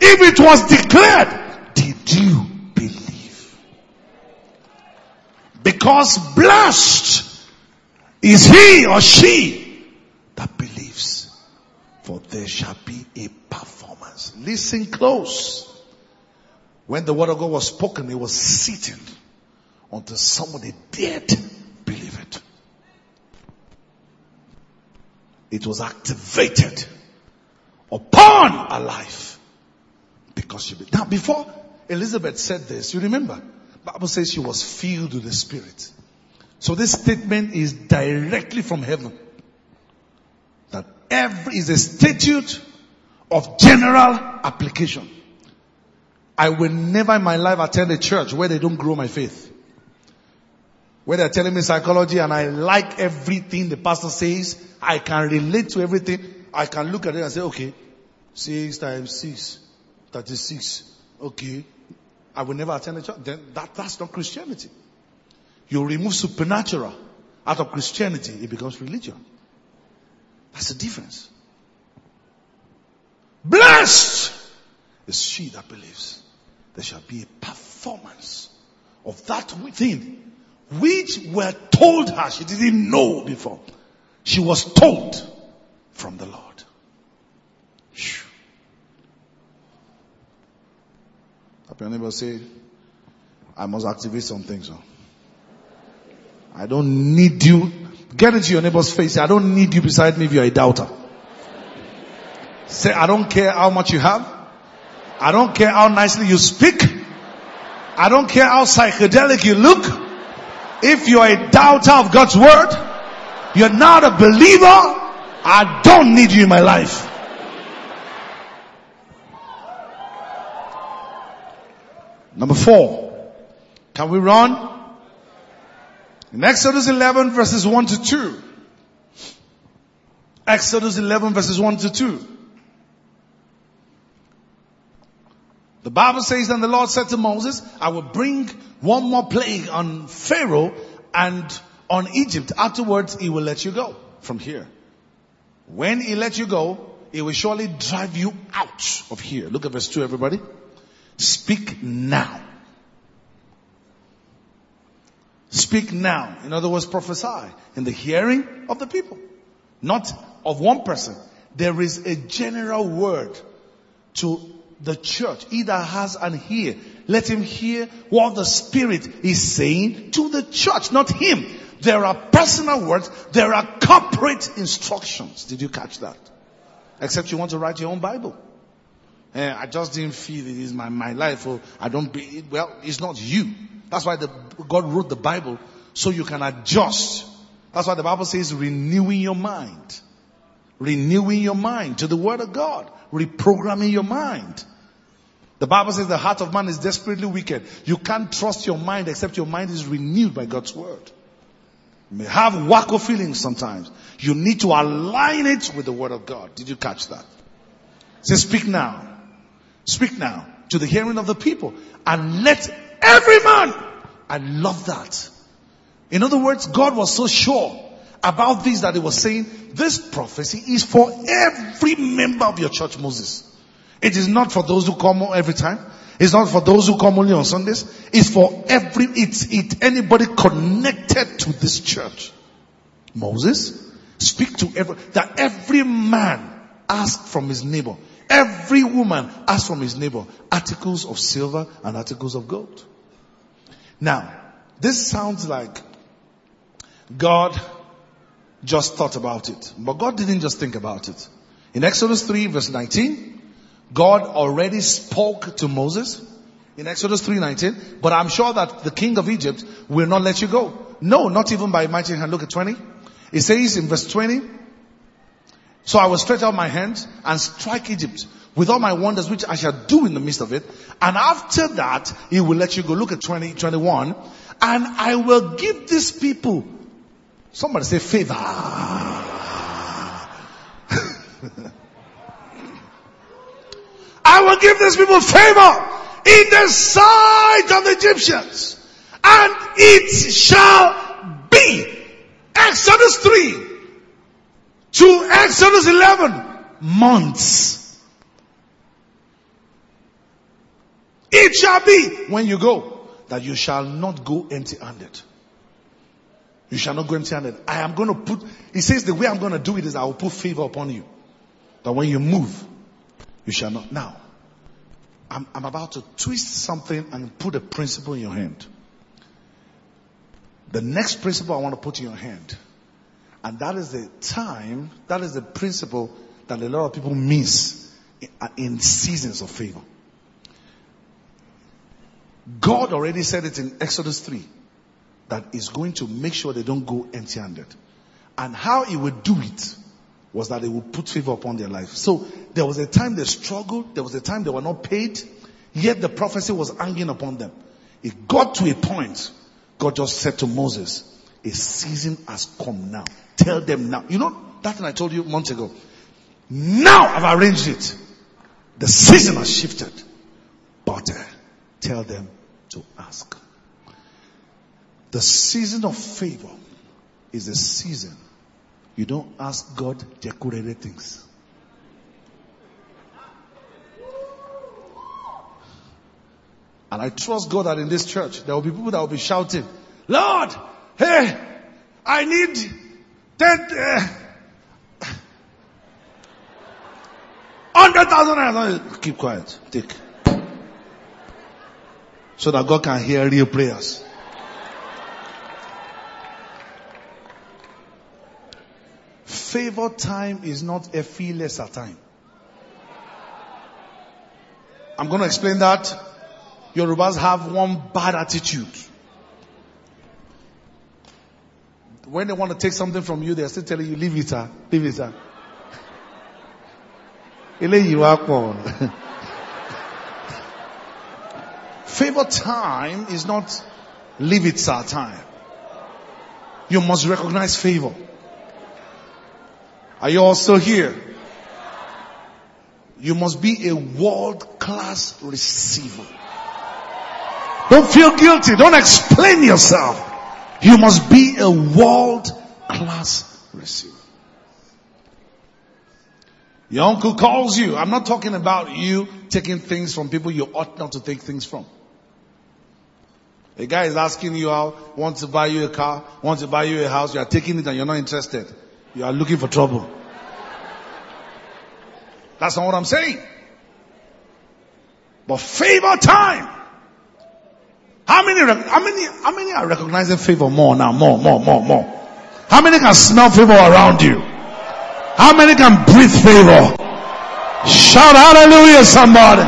If it was declared, did you believe? Because blessed is he or she that believes. For there shall be a performance. Listen close. When the word of God was spoken, it was sitting until somebody dared believe it. It was activated upon a life because she. Now, before Elizabeth said this, you remember, Bible says she was filled with the Spirit. So this statement is directly from heaven. That every is a statute of general application. I will never in my life attend a church where they don't grow my faith. Where they're telling me psychology and I like everything the pastor says, I can relate to everything. I can look at it and say, okay, six times six, 36. Okay. I will never attend a church. Then that, that's not Christianity. You remove supernatural out of Christianity, it becomes religion. That's the difference. Blessed is she that believes. There shall be a performance of that thing which were told her she didn't know before. She was told from the Lord. Happy neighbor say, I must activate some things. Huh? I don't need you. Get into your neighbor's face. I don't need you beside me if you're a doubter. Say, I don't care how much you have. I don't care how nicely you speak. I don't care how psychedelic you look. If you're a doubter of God's word, you're not a believer. I don't need you in my life. Number four. Can we run? In Exodus 11 verses 1 to 2. Exodus 11 verses 1 to 2. The Bible says, then the Lord said to Moses, I will bring one more plague on Pharaoh and on Egypt. Afterwards, he will let you go from here. When he let you go, he will surely drive you out of here. Look at verse 2, everybody. Speak now. Speak now. In other words, prophesy in the hearing of the people. Not of one person. There is a general word to the church. Either has and hear. Let him hear what the Spirit is saying to the church, not him. There are personal words. There are corporate instructions. Did you catch that? Except you want to write your own Bible. Eh, I just didn't feel it is my, my life. Or I don't be, well, it's not you. That's why the, God wrote the Bible so you can adjust. That's why the Bible says renewing your mind. Renewing your mind to the Word of God. Reprogramming your mind. The Bible says the heart of man is desperately wicked. You can't trust your mind except your mind is renewed by God's Word. You may have wacko feelings sometimes. You need to align it with the Word of God. Did you catch that? Say, speak now. Speak now to the hearing of the people and let every man. I love that. In other words, God was so sure about this that he was saying, this prophecy is for every member of your church, Moses. It is not for those who come every time. It's not for those who come only on Sundays. It's for every, it's, it, anybody connected to this church. Moses, speak to every, that every man ask from his neighbor. Every woman ask from his neighbor articles of silver and articles of gold. Now, this sounds like God just thought about it. But God didn't just think about it. In Exodus 3 verse 19, God already spoke to Moses in Exodus 3:19, but I'm sure that the king of Egypt will not let you go. No, not even by mighty hand. Look at 20. It says in verse 20, so I will stretch out my hand and strike Egypt with all my wonders which I shall do in the midst of it. And after that, he will let you go. Look at 20, 21. And I will give these people, somebody say favor. I will give these people favor in the sight of the Egyptians. And it shall be. Exodus 3 to Exodus 11 months. It shall be when you go that you shall not go empty handed. You shall not go empty handed. I am going to put, he says the way I'm going to do it is I will put favor upon you. That when you move, you shall not. Now, I'm, I'm about to twist something and put a principle in your hand. The next principle I want to put in your hand. And that is the time, that is the principle that a lot of people miss in seasons of favor. God already said it in Exodus 3 that is going to make sure they don't go empty handed. And how he would do it was that he would put favor upon their life. So there was a time they struggled, there was a time they were not paid, yet the prophecy was hanging upon them. It got to a point, God just said to Moses, a season has come now. Tell them now. You know that thing I told you months ago? Now I've arranged it. The season has shifted. But uh, tell them to ask. The season of favor is a season you don't ask God decorated things. And I trust God that in this church there will be people that will be shouting, Lord, hey, I need ten, uh, hundred thousand. Keep quiet. Take. So that God can hear real prayers. Favor time is not a feel lesser time. I'm going to explain that. Yorubas have one bad attitude. When they want to take something from you, they're still telling you, leave it, sir. Leave it, sir. Favor time is not leave it, sir time. You must recognize favor. Are you also here? You must be a world class receiver. Don't feel guilty. Don't explain yourself. You must be a world class receiver. Your uncle calls you. I'm not talking about you taking things from people you ought not to take things from. A guy is asking you out, wants to buy you a car, wants to buy you a house, you are taking it and you're not interested. You are looking for trouble. That's not what I'm saying. But favor time. How many, how many, how many are recognizing favor more now? More, more, more, more. How many can smell favor around you? How many can breathe favor? Shout hallelujah somebody.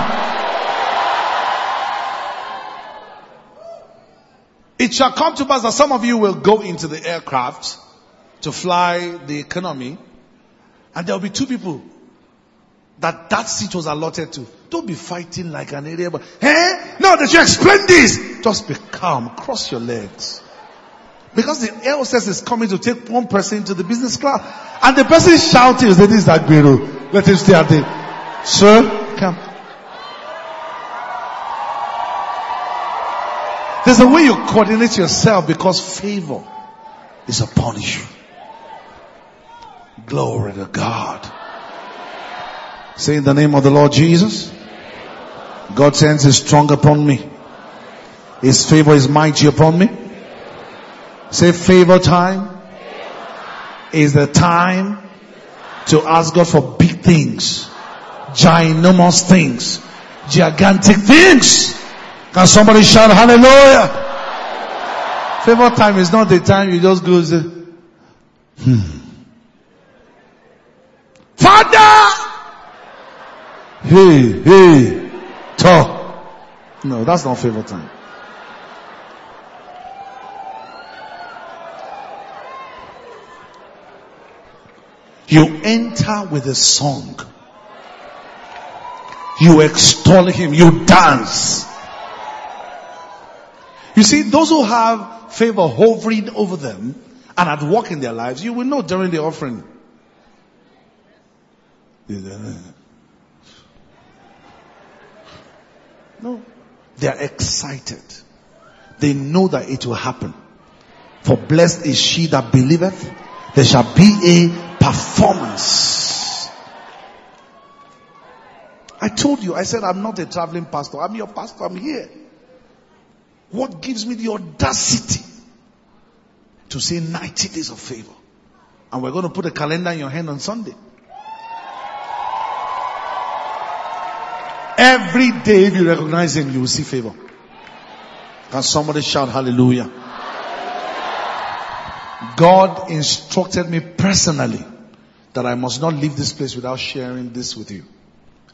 It shall come to pass that some of you will go into the aircraft to fly the economy and there will be two people that that seat was allotted to. Don't be fighting like an idiot. But, eh? No, that you explain this. Just be calm. Cross your legs. Because the air hostess is coming to take one person into the business class. And the person shouting, this is Agbero. Let him stay at the, sir, come. There's a way you coordinate yourself because favor is upon you. Glory to God. Say in the name of the Lord Jesus. God sends his strong upon me. His favor is mighty upon me. Say favor time is the time to ask God for big things, ginormous things, gigantic things. Can somebody shout hallelujah? Favor time is not the time you just go hmm. Father! Hey, hey, talk. No, that's not favor time. You enter with a song. You extol him. You dance. You see, those who have favor hovering over them and at work in their lives, you will know during the offering. No. They are excited. They know that it will happen. For blessed is she that believeth. There shall be a performance. I told you, I said I'm not a traveling pastor. I'm your pastor. I'm here. What gives me the audacity to say 90 days of favor. And we're going to put a calendar in your hand on Sunday. Every day if you recognize him, you will see favor. Can somebody shout hallelujah? God instructed me personally that I must not leave this place without sharing this with you.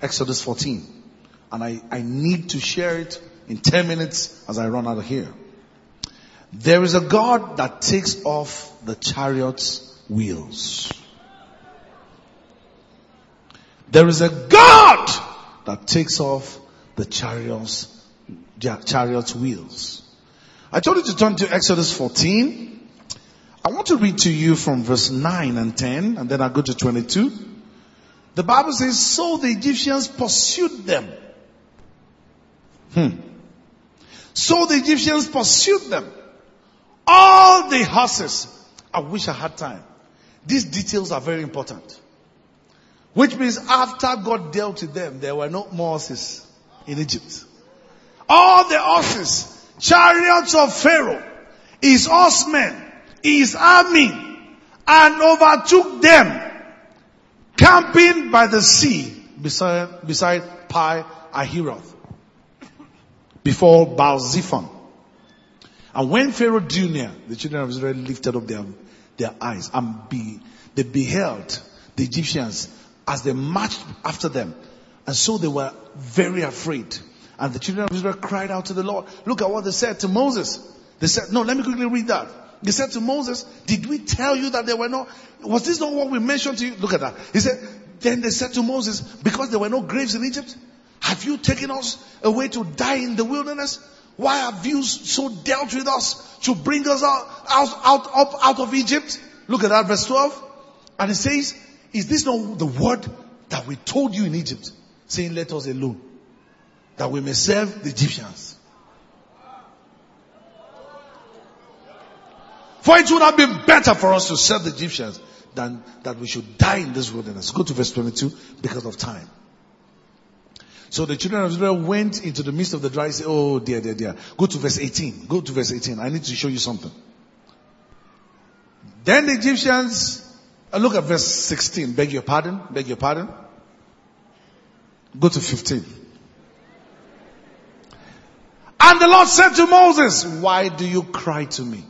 Exodus 14. And I, I need to share it in 10 minutes as I run out of here. There is a God that takes off the chariot's wheels. There is a God that takes off the chariots, chariot's wheels. I told you to turn to Exodus 14. I want to read to you from verse 9 and 10, and then I'll go to 22. The Bible says, so the Egyptians pursued them. Hmm. So the Egyptians pursued them. All the horses. I wish I had time. These details are very important. Which means after God dealt with them, there were no more horses in Egypt. All the horses, chariots of Pharaoh, his horsemen, his army, and overtook them camping by the sea beside, beside Pi Hahiroth before Baal Zephon. And when Pharaoh drew near, the children of Israel lifted up their, their eyes and be, they beheld the Egyptians as they marched after them. And so they were very afraid. And the children of Israel cried out to the Lord. Look at what they said to Moses. They said, no, let me quickly read that. They said to Moses, did we tell you that there were no, was this not what we mentioned to you? Look at that. He said, then they said to Moses, because there were no graves in Egypt, have you taken us away to die in the wilderness? Why have you so dealt with us to bring us out, out, out, up, out of Egypt? Look at that verse 12. And it says, is this not the word that we told you in Egypt? Saying, let us alone. That we may serve the Egyptians. For it would have been better for us to serve the Egyptians than that we should die in this wilderness. Go to verse 22 because of time. So the children of Israel went into the midst of the dry sea. Oh dear, dear, dear. Go to verse 18. Go to verse 18. I need to show you something. Then the Egyptians, Uh, look at verse 16. Beg your pardon. Beg your pardon. Go to 15. And the Lord said to Moses, why do you cry to me?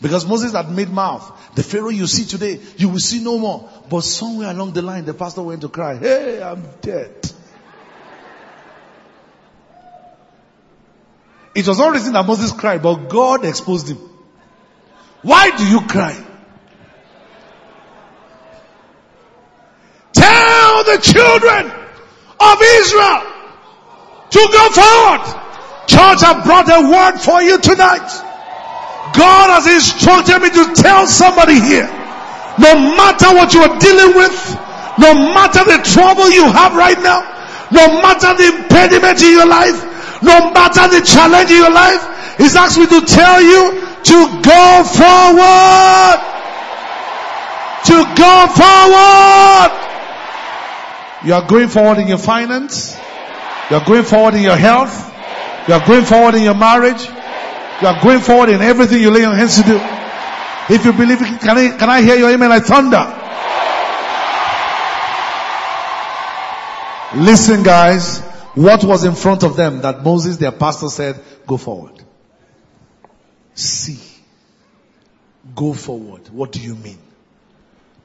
Because Moses had made mouth. The Pharaoh you see today, you will see no more. But somewhere along the line, the pastor went to cry, hey, I'm dead. It was not written that Moses cried, but God exposed him. Why do you cry? Tell the children of Israel to go forward. Church, I brought a word for you tonight. God has instructed me to tell somebody here, no matter what you are dealing with, no matter the trouble you have right now, no matter the impediment in your life, no matter the challenge in your life, He's asked me to tell you to go forward. To go forward. You are going forward in your finance. You are going forward in your health. You are going forward in your marriage. You are going forward in everything you lay your hands to do. If you believe can I, can I hear your amen like thunder? Listen guys, what was in front of them that Moses, their pastor said, go forward? See. Go forward. What do you mean?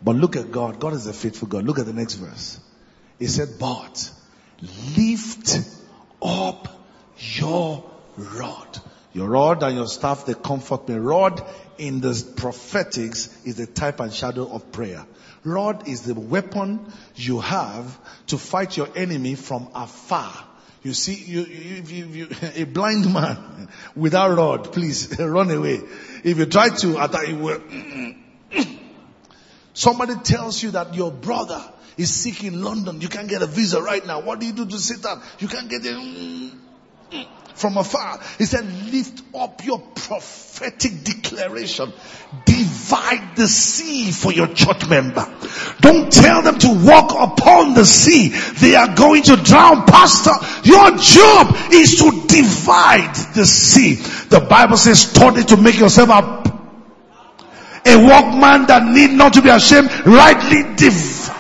But look at God. God is a faithful God. Look at the next verse. He said, but lift up your rod. Your rod and your staff, they comfort me. Rod in the prophetics is the type and shadow of prayer. Rod is the weapon you have to fight your enemy from afar. You see, you, you, you, a blind man without rod, please run away. If you try to attack. Somebody tells you that your brother is sick in London. You can't get a visa right now. What do you do to sit down? You can't get it from afar. He said, lift up your prophetic declaration. Divide the sea for your church member. Don't tell them to walk upon the sea. They are going to drown. Pastor, your job is to divide the sea. The Bible says, study to make yourself up. A workman that need not to be ashamed, rightly divide.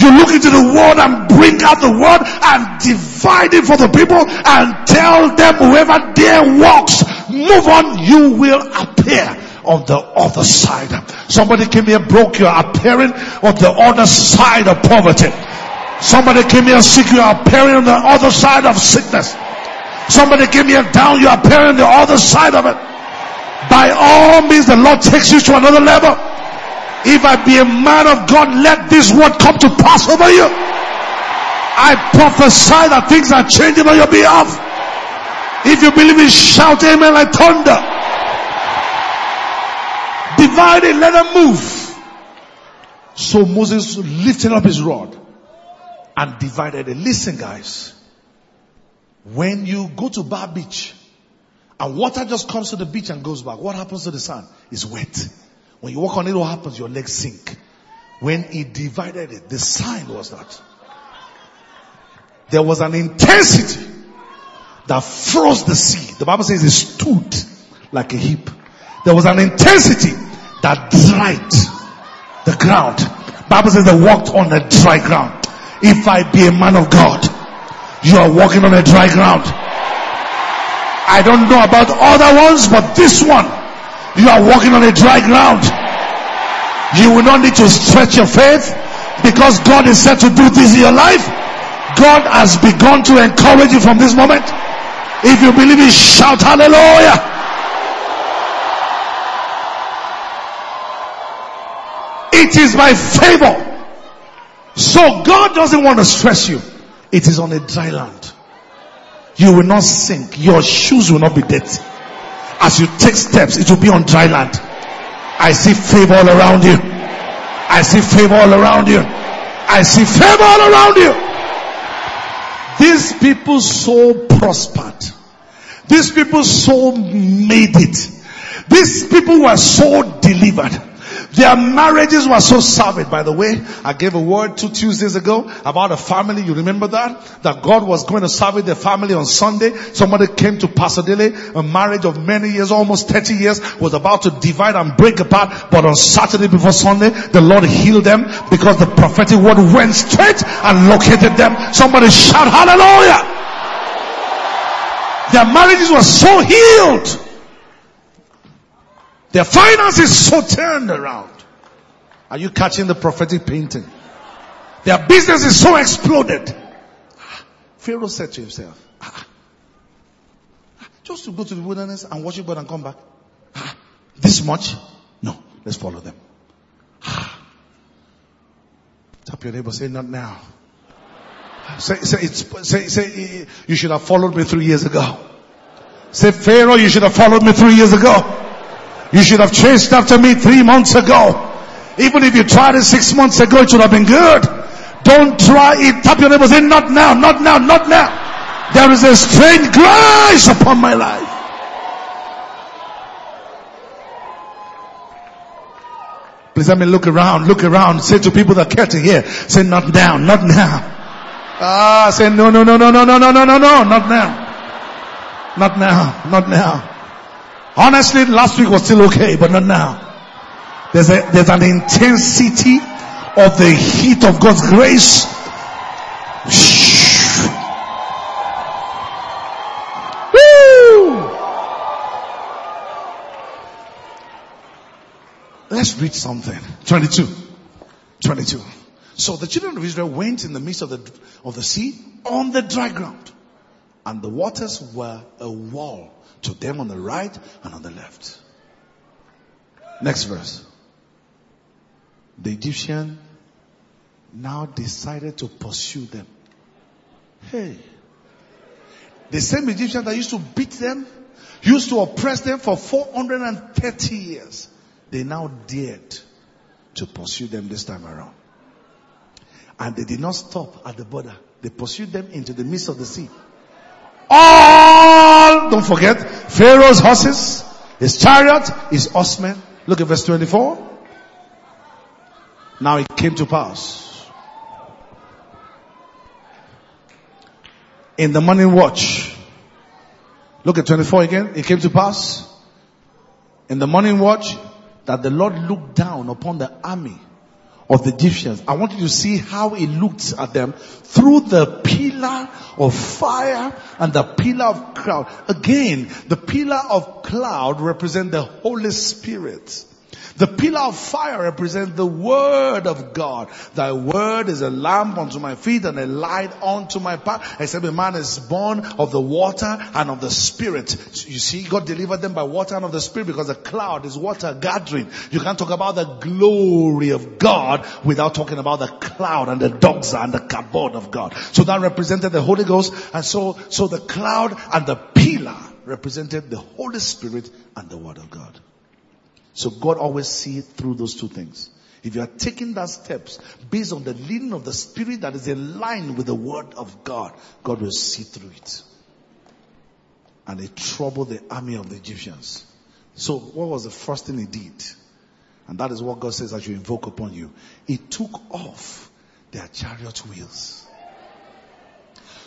You look into the word and bring out the word and divide it for the people and tell them whoever there walks, move on, you will appear on the other side. Somebody came here broke, you are appearing on the other side of poverty. Somebody came here sick, you are appearing on the other side of sickness. Somebody came here down, you are appearing on the other side of it. By all means, the Lord takes you to another level. If I be a man of God, let this word come to pass over you. I prophesy that things are changing on your behalf. If you believe it, shout amen like thunder. Divide it, let them move. So Moses lifted up his rod and divided it. Listen guys, when you go to Bar Beach and water just comes to the beach and goes back, what happens to the sand? It's wet. When you walk on it, what happens? Your legs sink. When he divided it, the sign was that there was an intensity that froze the sea. The Bible says it stood like a heap. There was an intensity that dried the ground. Bible says they walked on a dry ground. If I be a man of God, you are walking on a dry ground. I don't know about other ones, but this one, you are walking on a dry ground. You will not need to stretch your faith because God is set to do this in your life. God has begun to encourage you from this moment. If you believe it, shout hallelujah. It is by favor. So God doesn't want to stress you. It is on a dry land. You will not sink. Your shoes will not be dirty. As you take steps, it will be on dry land. I see favor all around you. I see favor all around you. I see favor all around you. These people so prospered. These people so made it. These people were so delivered. Their marriages were so savage. By the way, I gave a word two Tuesdays ago about a family. You remember that? That God was going to salvage the family on Sunday. Somebody came to Pasadena. A marriage of many years, almost 30 years, was about to divide and break apart. But on Saturday before Sunday, the Lord healed them because the prophetic word went straight and located them. Somebody shout hallelujah. Their marriages were so healed. Their finances so turned around. Are you catching the prophetic painting? Their business is so exploded. Pharaoh said to himself, ah, ah, just to go to the wilderness and worship God and come back. Ah, this much? No, let's follow them. Ah. Tap your neighbor, say not now. Say, say, say, say, you should have followed me three years ago. Say, Pharaoh, you should have followed me three years ago. You should have chased after me three months ago. Even if you tried it six months ago, it should have been good. Don't try it. Tap your neighbor say, not now, not now, not now. There is a strange grace upon my life. Please let me look around, look around, say to people that care to hear, say not now, not now. Ah, say no, no, no, no, no, no, no, no, no, no, not now. Not now, not now. Honestly, last week was still okay, but not now. There's a, there's an intensity of the heat of God's grace. Woo! Let's read something. 22. 22. So the children of Israel went in the midst of the, of the sea on the dry ground. And the waters were a wall to them on the right and on the left. Next verse. The Egyptian now decided to pursue them. Hey. The same Egyptian that used to beat them, used to oppress them for 430 years, they now dared to pursue them this time around. And they did not stop at the border. They pursued them into the midst of the sea. All, don't forget, Pharaoh's horses, his chariot, his horsemen. Look at verse 24. Now it came to pass. In the morning watch. Look at 24 again. It came to pass. In the morning watch that the Lord looked down upon the army of the Egyptians. I want you to see how he looked at them through the pillar of fire and the pillar of cloud. Again, the pillar of cloud represent the Holy Spirit. The pillar of fire represents the word of God. Thy word is a lamp unto my feet and a light unto my path. Except a man is born of the water and of the spirit. You see, God delivered them by water and of the spirit because the cloud is water gathering. You can't talk about the glory of God without talking about the cloud and the doxa and the kabod of God. So that represented the Holy Ghost. And so, so the cloud and the pillar represented the Holy Spirit and the word of God. So God always sees through those two things. If you are taking that steps based on the leading of the Spirit that is in line with the Word of God, God will see through it. And they troubled the army of the Egyptians. So what was the first thing he did? And that is what God says as you invoke upon you. He took off their chariot wheels.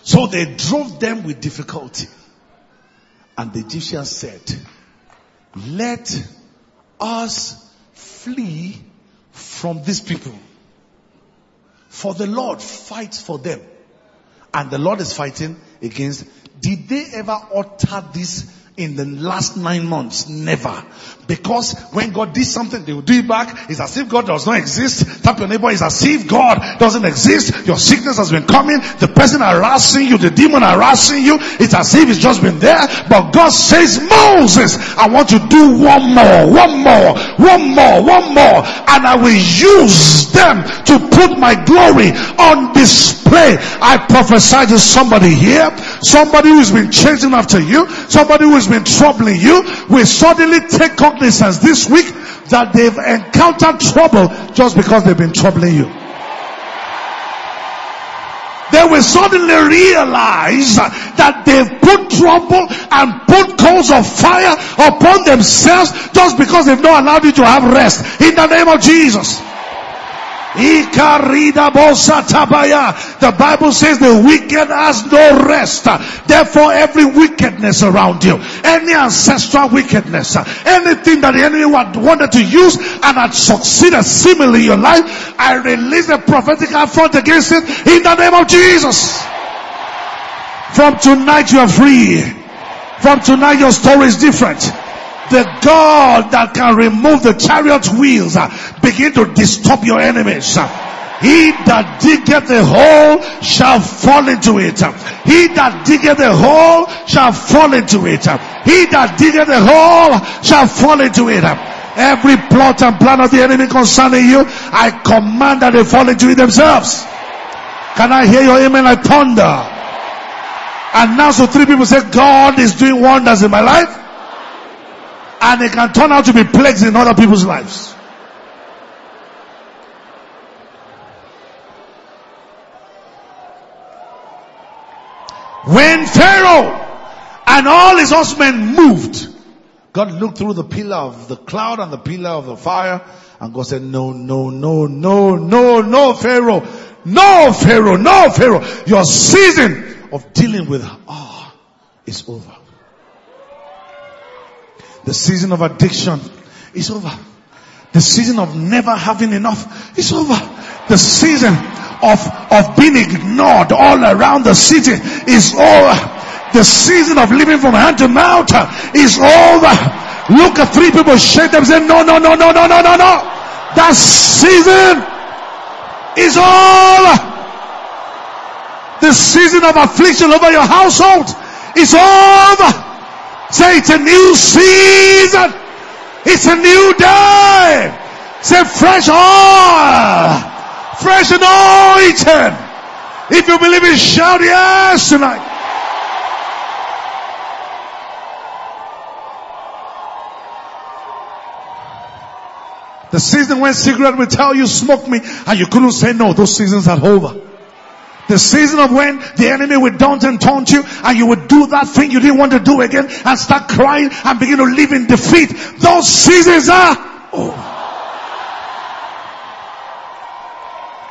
So they drove them with difficulty. And the Egyptians said, let us flee from these people. For the Lord fights for them. And the Lord is fighting against. Did they ever utter this in the last nine months? Never. Because when God did something, they will do it back. It's as if God does not exist. Tap your neighbor, it's as if God doesn't exist. Your sickness has been coming. The person harassing you, the demon harassing you, it's as if it's just been there. But God says, Moses, I want to do one more, one more, one more, one more. And I will use them to put my glory on display. I prophesy to somebody here, somebody who's been chasing after you, somebody who's been troubling you, will suddenly take cognizance this week that they've encountered trouble just because they've been troubling you. They will suddenly realize that they've put trouble and put coals of fire upon themselves just because they've not allowed you to have rest. In the name of Jesus. The Bible says the wicked has no rest. Therefore every wickedness around you, any ancestral wickedness, anything that the enemy wanted to use and had succeeded similarly in your life, I release a prophetic affront against it in the name of Jesus. From tonight you are free. From tonight your story is different the God that can remove the chariot wheels uh, begin to disturb your enemies. Uh, he that diggeth a hole shall fall into it. He that diggeth a hole shall fall into it. He that diggeth a hole shall fall into it. Every plot and plan of the enemy concerning you, I command that they fall into it themselves. Can I hear your amen like thunder? And now so three people say, God is doing wonders in my life and it can turn out to be plagues in other people's lives. When Pharaoh and all his horsemen moved, God looked through the pillar of the cloud and the pillar of the fire and God said, no, no, no, no, no, no, Pharaoh. No, Pharaoh, no, Pharaoh. Your season of dealing with ah is over. The season of addiction is over. The season of never having enough is over. The season of, of being ignored all around the city is over. The season of living from hand to mouth is over. Look at three people shake them say, no, no, no, no, no, no, no, no. That season is over. The season of affliction over your household is over. Say it's a new season. It's a new day. Say fresh oil. Fresh anointing. If you believe it, shout yes tonight. The season when cigarette will tell you smoke me and you couldn't say no. Those seasons are over. The season of when the enemy would daunt and taunt you and you would do that thing you didn't want to do again and start crying and begin to live in defeat. Those seasons are.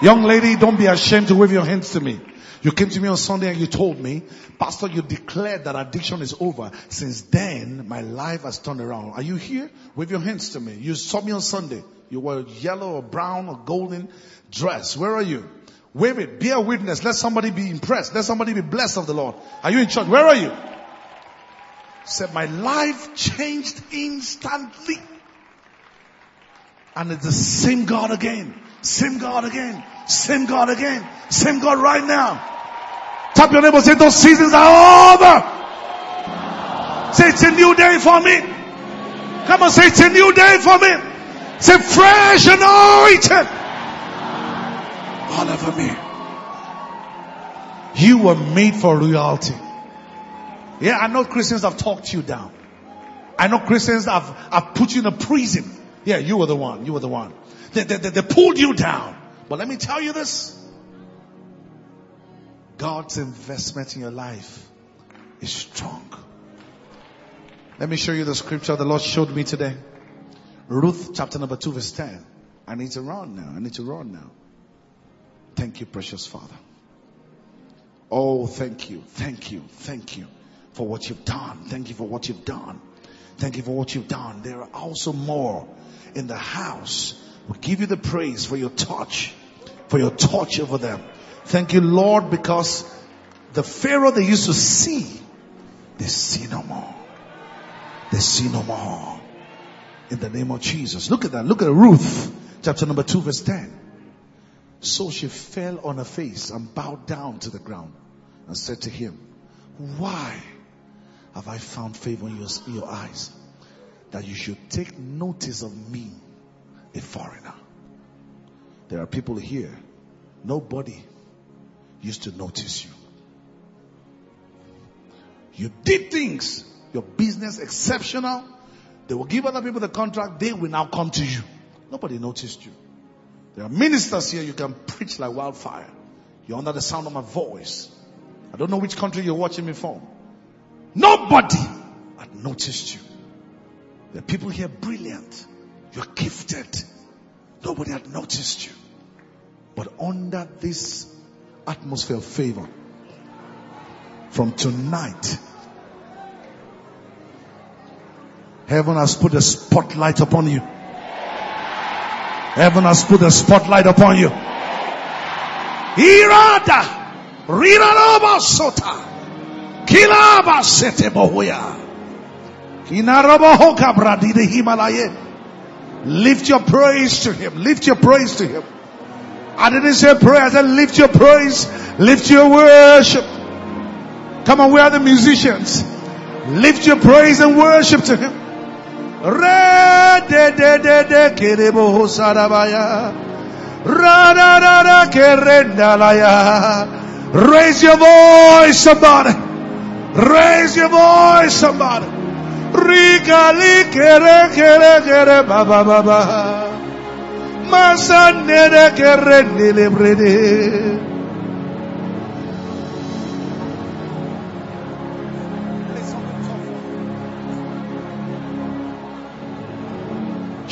Young lady, don't be ashamed to wave your hands to me. You came to me on Sunday and you told me, Pastor, you declared that addiction is over. Since then, my life has turned around. Are you here? Wave your hands to me. You saw me on Sunday. You were yellow or brown or golden dress. Where are you? Wave it. Be a witness. Let somebody be impressed. Let somebody be blessed of the Lord. Are you in church? Where are you? Said my life changed instantly. And it's the same God again. Same God again. Same God again. Same God right now. Tap your neighbor say those seasons are over. Say it's a new day for me. Come on, say it's a new day for me. Say fresh anointed. All over me. You were made for reality. Yeah, I know Christians have talked you down. I know Christians have, have put you in a prison. Yeah, you were the one. You were the one. They, they, they pulled you down. But let me tell you this. God's investment in your life is strong. Let me show you the scripture the Lord showed me today. Ruth chapter number 2 verse 10. I need to run now. I need to run now. Thank you, precious Father. Oh, thank you. Thank you. Thank you for what you've done. Thank you for what you've done. Thank you for what you've done. There are also more in the house we give you the praise for your touch, for your touch over them. Thank you, Lord, because the Pharaoh they used to see, they see no more. They see no more. In the name of Jesus. Look at that. Look at Ruth, chapter number 2, verse 10. So she fell on her face and bowed down to the ground and said to him, Why have I found favor in your, your eyes that you should take notice of me a foreigner. There are people here, nobody used to notice you. You did things, your business exceptional. They will give other people the contract, they will now come to you. Nobody noticed you. There are ministers here, you can preach like wildfire. You're under the sound of my voice. I don't know which country you're watching me from. Nobody had noticed you. Are people here brilliant. You're gifted. Nobody had noticed you. But under this atmosphere of favor, from tonight, heaven has put a spotlight upon you. Heaven has put a spotlight upon you. Irada. Riraloba sota. Kilaba sete bohuya. Kinarabohoka bradi de Himalaya. Lift your praise to Him. Lift your praise to Him. I didn't say prayer. I said lift your praise. Lift your worship. Come on, where are the musicians? Lift your praise and worship to Him. Raise your voice, somebody. Raise your voice, somebody. Kere kere kere baba baba. Masanere kere nile brede. Shadaba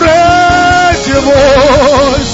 Raise your voice.